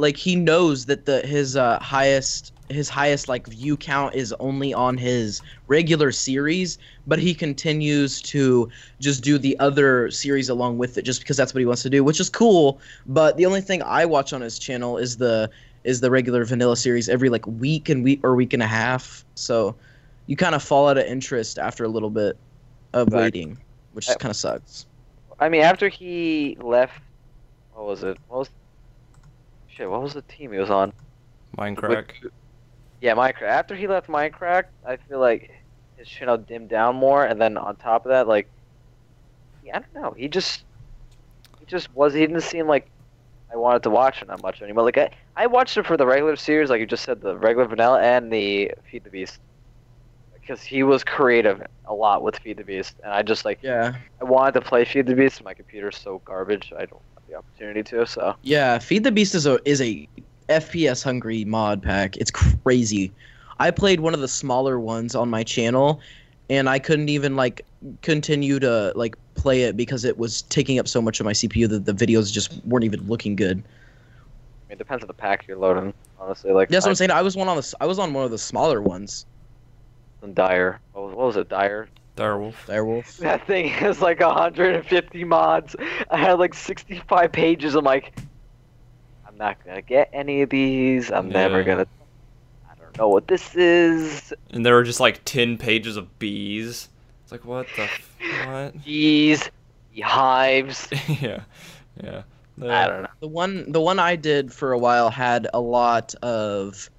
[SPEAKER 2] like he knows that the his uh, highest his highest like view count is only on his regular series, but he continues to just do the other series along with it just because that's what he wants to do, which is cool. But the only thing I watch on his channel is the is the regular vanilla series every like week and week or week and a half. So you kind of fall out of interest after a little bit of
[SPEAKER 3] Exactly.
[SPEAKER 2] waiting, which kind of sucks.
[SPEAKER 3] I mean, after he left, what was it? What was shit? What was the team he was on?
[SPEAKER 1] Mindcrack.
[SPEAKER 3] Yeah, Mindcrack. After he left Mindcrack, I feel like his channel dimmed down more, and then on top of that, like, yeah, I don't know. He just, he just was. He didn't seem like I wanted to watch it that much anymore. Like, I, I watched it for the regular series, like you just said, the regular vanilla and the Feed the Beast, because he was creative a lot with Feed the Beast, and I just like
[SPEAKER 2] Yeah.
[SPEAKER 3] I wanted to play Feed the Beast, my computer's so garbage. I don't have the opportunity to. So
[SPEAKER 2] Yeah, Feed the Beast is a is a FPS hungry mod pack. It's crazy. I played one of the smaller ones on my channel and I couldn't even like continue to like play it because it was taking up so much of my CPU that the videos just weren't even looking good.
[SPEAKER 3] It depends on the pack you're loading. Honestly, like
[SPEAKER 2] That's what
[SPEAKER 3] I,
[SPEAKER 2] I'm saying. I was one on the I was on one of the smaller ones.
[SPEAKER 3] Dire. What was, what was it? Dire.
[SPEAKER 1] Direwolf.
[SPEAKER 2] Direwolf.
[SPEAKER 3] That thing has like 150 mods. I had like 65 pages. I'm like, I'm not gonna get any of these. I'm never gonna. I don't know what this is.
[SPEAKER 1] And there were just like 10 pages of bees. It's like, what the f- what?
[SPEAKER 3] Bees, hives. (laughs)
[SPEAKER 1] yeah. Yeah.
[SPEAKER 3] I don't know.
[SPEAKER 2] The one the one I did for a while had a lot of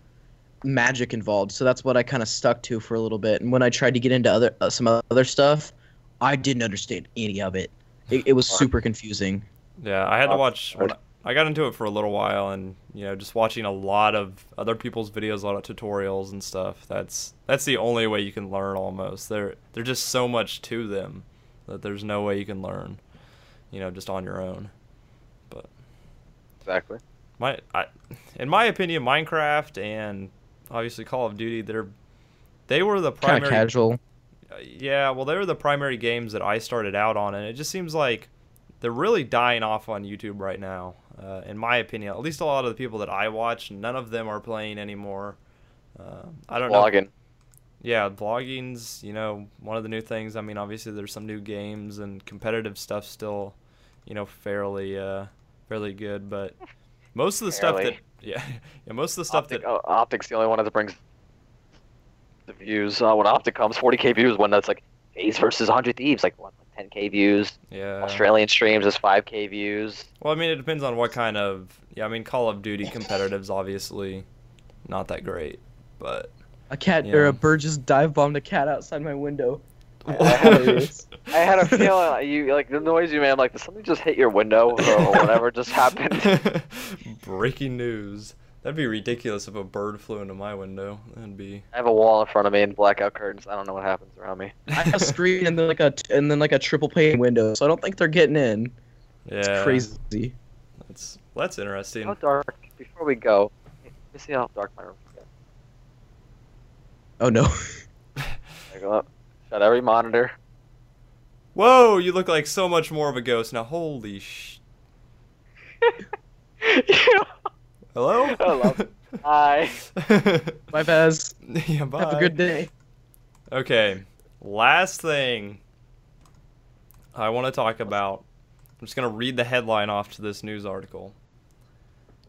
[SPEAKER 2] magic involved, so that's what I kind of stuck to for a little bit. And when I tried to get into other uh, some other stuff, I didn't understand any of it. It, it was super confusing.
[SPEAKER 1] Yeah, I had to watch. When I, I got into it for a little while, and you know, just watching a lot of other people's videos, a lot of tutorials and stuff. That's that's the only way you can learn. Almost there, there's just so much to them that there's no way you can learn. You know, just on your own.
[SPEAKER 3] But exactly.
[SPEAKER 1] My, I, in my opinion, Minecraft and obviously Call of Duty, they're they were the
[SPEAKER 2] Kind of
[SPEAKER 1] primary
[SPEAKER 2] casual.
[SPEAKER 1] Uh, yeah, well, they were the primary games that I started out on, and it just seems like they're really dying off on YouTube right now. Uh, in my opinion, at least a lot of the people that I watch, none of them are playing anymore. Uh, I don't know.
[SPEAKER 3] Vlogging.
[SPEAKER 1] Yeah, vlogging's you know one of the new things. I mean, obviously there's some new games and competitive stuff still, you know, fairly uh, fairly good, but most of the stuff that
[SPEAKER 3] Fairly.
[SPEAKER 1] Yeah, (laughs) yeah most of the stuff
[SPEAKER 3] Optic,
[SPEAKER 1] that
[SPEAKER 3] oh, Optic's the only one that brings the views. Uh, when Optic comes, 40k views. When that's like FaZe versus 100 Thieves, like what, 10k views.
[SPEAKER 1] yeah
[SPEAKER 3] Australian streams is 5k views.
[SPEAKER 1] Well, I mean, it depends on what kind of. Yeah, I mean, Call of Duty competitive's obviously not that great, but.
[SPEAKER 2] A cat
[SPEAKER 1] Yeah.
[SPEAKER 2] or a bird just dive bombed a cat outside my window.
[SPEAKER 3] I had (laughs) I had a feeling like, you like the noise you made. I'm like, did something just hit your window or whatever just happened? (laughs)
[SPEAKER 1] Breaking news. That'd be ridiculous if a bird flew into my window. That'd be.
[SPEAKER 3] I have a wall in front of me and blackout curtains. I don't know what happens around me.
[SPEAKER 2] I have a screen and then like a and then like a triple pane window, so I don't think they're getting in.
[SPEAKER 1] Yeah.
[SPEAKER 2] It's crazy.
[SPEAKER 1] That's well, that's interesting.
[SPEAKER 3] How dark? Before we go, let me see how dark my room is.
[SPEAKER 2] Oh no.
[SPEAKER 3] I go up, shut every monitor.
[SPEAKER 1] Whoa, you look like so much more of a ghost now. Holy sh. (laughs) Hello.
[SPEAKER 3] Hello. (laughs) Hi. (laughs)
[SPEAKER 2] Bye, Vez.
[SPEAKER 1] yeah. Bye.
[SPEAKER 2] Have a good day.
[SPEAKER 1] Okay, last thing I want to talk about. I'm just going to read the headline off to this news article.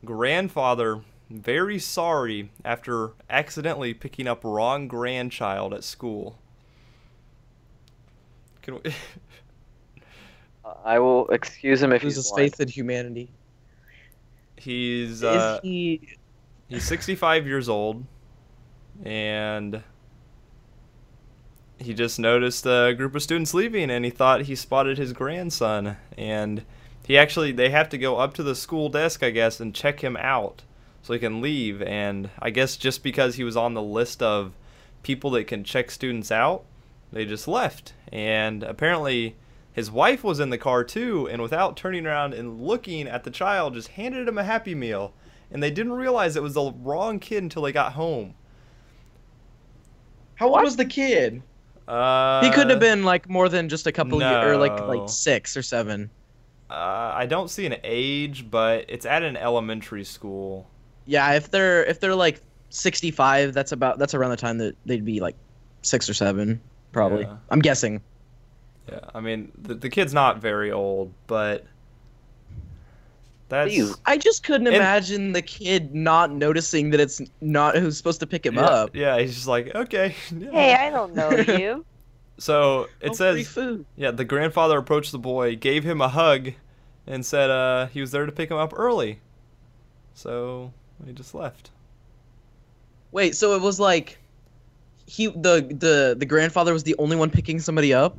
[SPEAKER 1] Grandfather very sorry after accidentally picking up wrong grandchild at school. Can we (laughs)
[SPEAKER 3] I will excuse him if
[SPEAKER 2] Loses
[SPEAKER 3] he's blind.
[SPEAKER 2] faith in humanity.
[SPEAKER 1] He's uh,
[SPEAKER 2] Is he?
[SPEAKER 1] he's 65 years old and he just noticed a group of students leaving and he thought he spotted his grandson and he actually they have to go up to the school desk i guess and check him out so he can leave and i guess just because he was on the list of people that can check students out they just left and apparently his wife was in the car too and without turning around and looking at the child just handed him a happy meal and they didn't realize it was the wrong kid until they got home
[SPEAKER 2] How old was the kid?
[SPEAKER 1] uh,
[SPEAKER 2] he couldn't have been like more than just a couple years, or like like six or seven.
[SPEAKER 1] Uh, I don't see an age, but it's at an elementary school.
[SPEAKER 2] Yeah, if they're if they're like 65, that's about that's around the time that they'd be like six or seven, probably.
[SPEAKER 1] Yeah.
[SPEAKER 2] I'm guessing.
[SPEAKER 1] Yeah, I mean the the kid's not very old, but that's
[SPEAKER 3] Please.
[SPEAKER 2] I just couldn't
[SPEAKER 1] And-
[SPEAKER 2] imagine the kid not noticing that it's not who's supposed to pick him
[SPEAKER 1] yeah,
[SPEAKER 2] up.
[SPEAKER 1] Yeah, he's just like okay. (laughs) yeah.
[SPEAKER 3] Hey, I don't know (laughs) you.
[SPEAKER 1] So it
[SPEAKER 2] Oh,
[SPEAKER 1] says
[SPEAKER 2] food.
[SPEAKER 1] Yeah, the grandfather approached the boy, gave him a hug, and said uh, he was there to pick him up early. So he just left.
[SPEAKER 2] Wait, so it was like he the the the grandfather was the only one picking somebody up?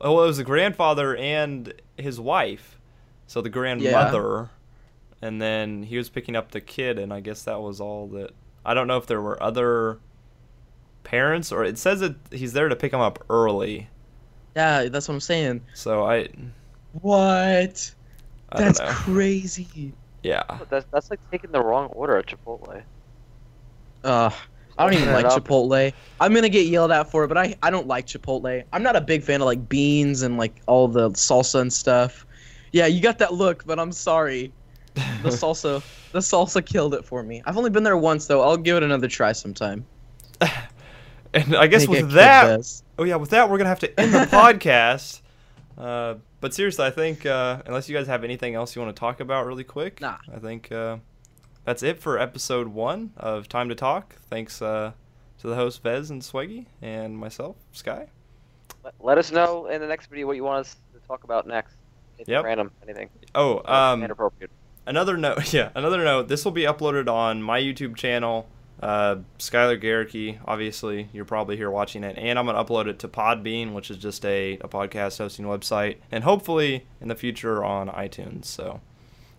[SPEAKER 1] Oh, well, it was the grandfather and his wife. So the grandmother. And then he was picking up the kid, and I guess that was all that. I don't know if there were other parents, or it says that he's there to pick him up early.
[SPEAKER 2] Yeah, that's what I'm saying.
[SPEAKER 1] So I,
[SPEAKER 2] What?
[SPEAKER 1] I
[SPEAKER 2] That's
[SPEAKER 1] don't know.
[SPEAKER 2] crazy.
[SPEAKER 1] Yeah.
[SPEAKER 3] That's that's like taking the wrong order at Chipotle.
[SPEAKER 2] Uh, I don't even like. Chipotle. I'm gonna get yelled at for it, but I I don't like Chipotle. I'm not a big fan of like beans and like all the salsa and stuff. Yeah, you got that look, but I'm sorry. The (laughs) salsa, the salsa killed it for me. I've only been there once though. I'll give it another try sometime. (laughs)
[SPEAKER 1] and I guess
[SPEAKER 2] Make
[SPEAKER 1] with that. Oh yeah, with that we're gonna have to end the (laughs) podcast. Uh, but seriously, I think uh, unless you guys have anything else you want to talk about really quick,
[SPEAKER 2] Nah.
[SPEAKER 1] I think uh, that's it for episode one of Time to Talk. Thanks uh, to the host Vez and Sweggie and myself, Sky.
[SPEAKER 3] Let, us know in the next video what you want us to talk about next. Anything
[SPEAKER 1] Yep.
[SPEAKER 3] Random, anything.
[SPEAKER 1] Oh, um,
[SPEAKER 3] inappropriate.
[SPEAKER 1] another note. (laughs) Yeah, another note. This will be uploaded on my YouTube channel. Uh, Skyler Gericke, obviously, you're probably here watching it, and I'm gonna upload it to Podbean, which is just a, a podcast hosting website, and hopefully in the future on iTunes. So,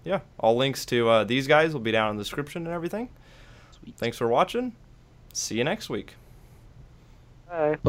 [SPEAKER 1] yeah, all links to uh, these guys will be down in the description and everything.
[SPEAKER 2] Sweet.
[SPEAKER 1] Thanks for watching. See you next week.
[SPEAKER 3] Bye.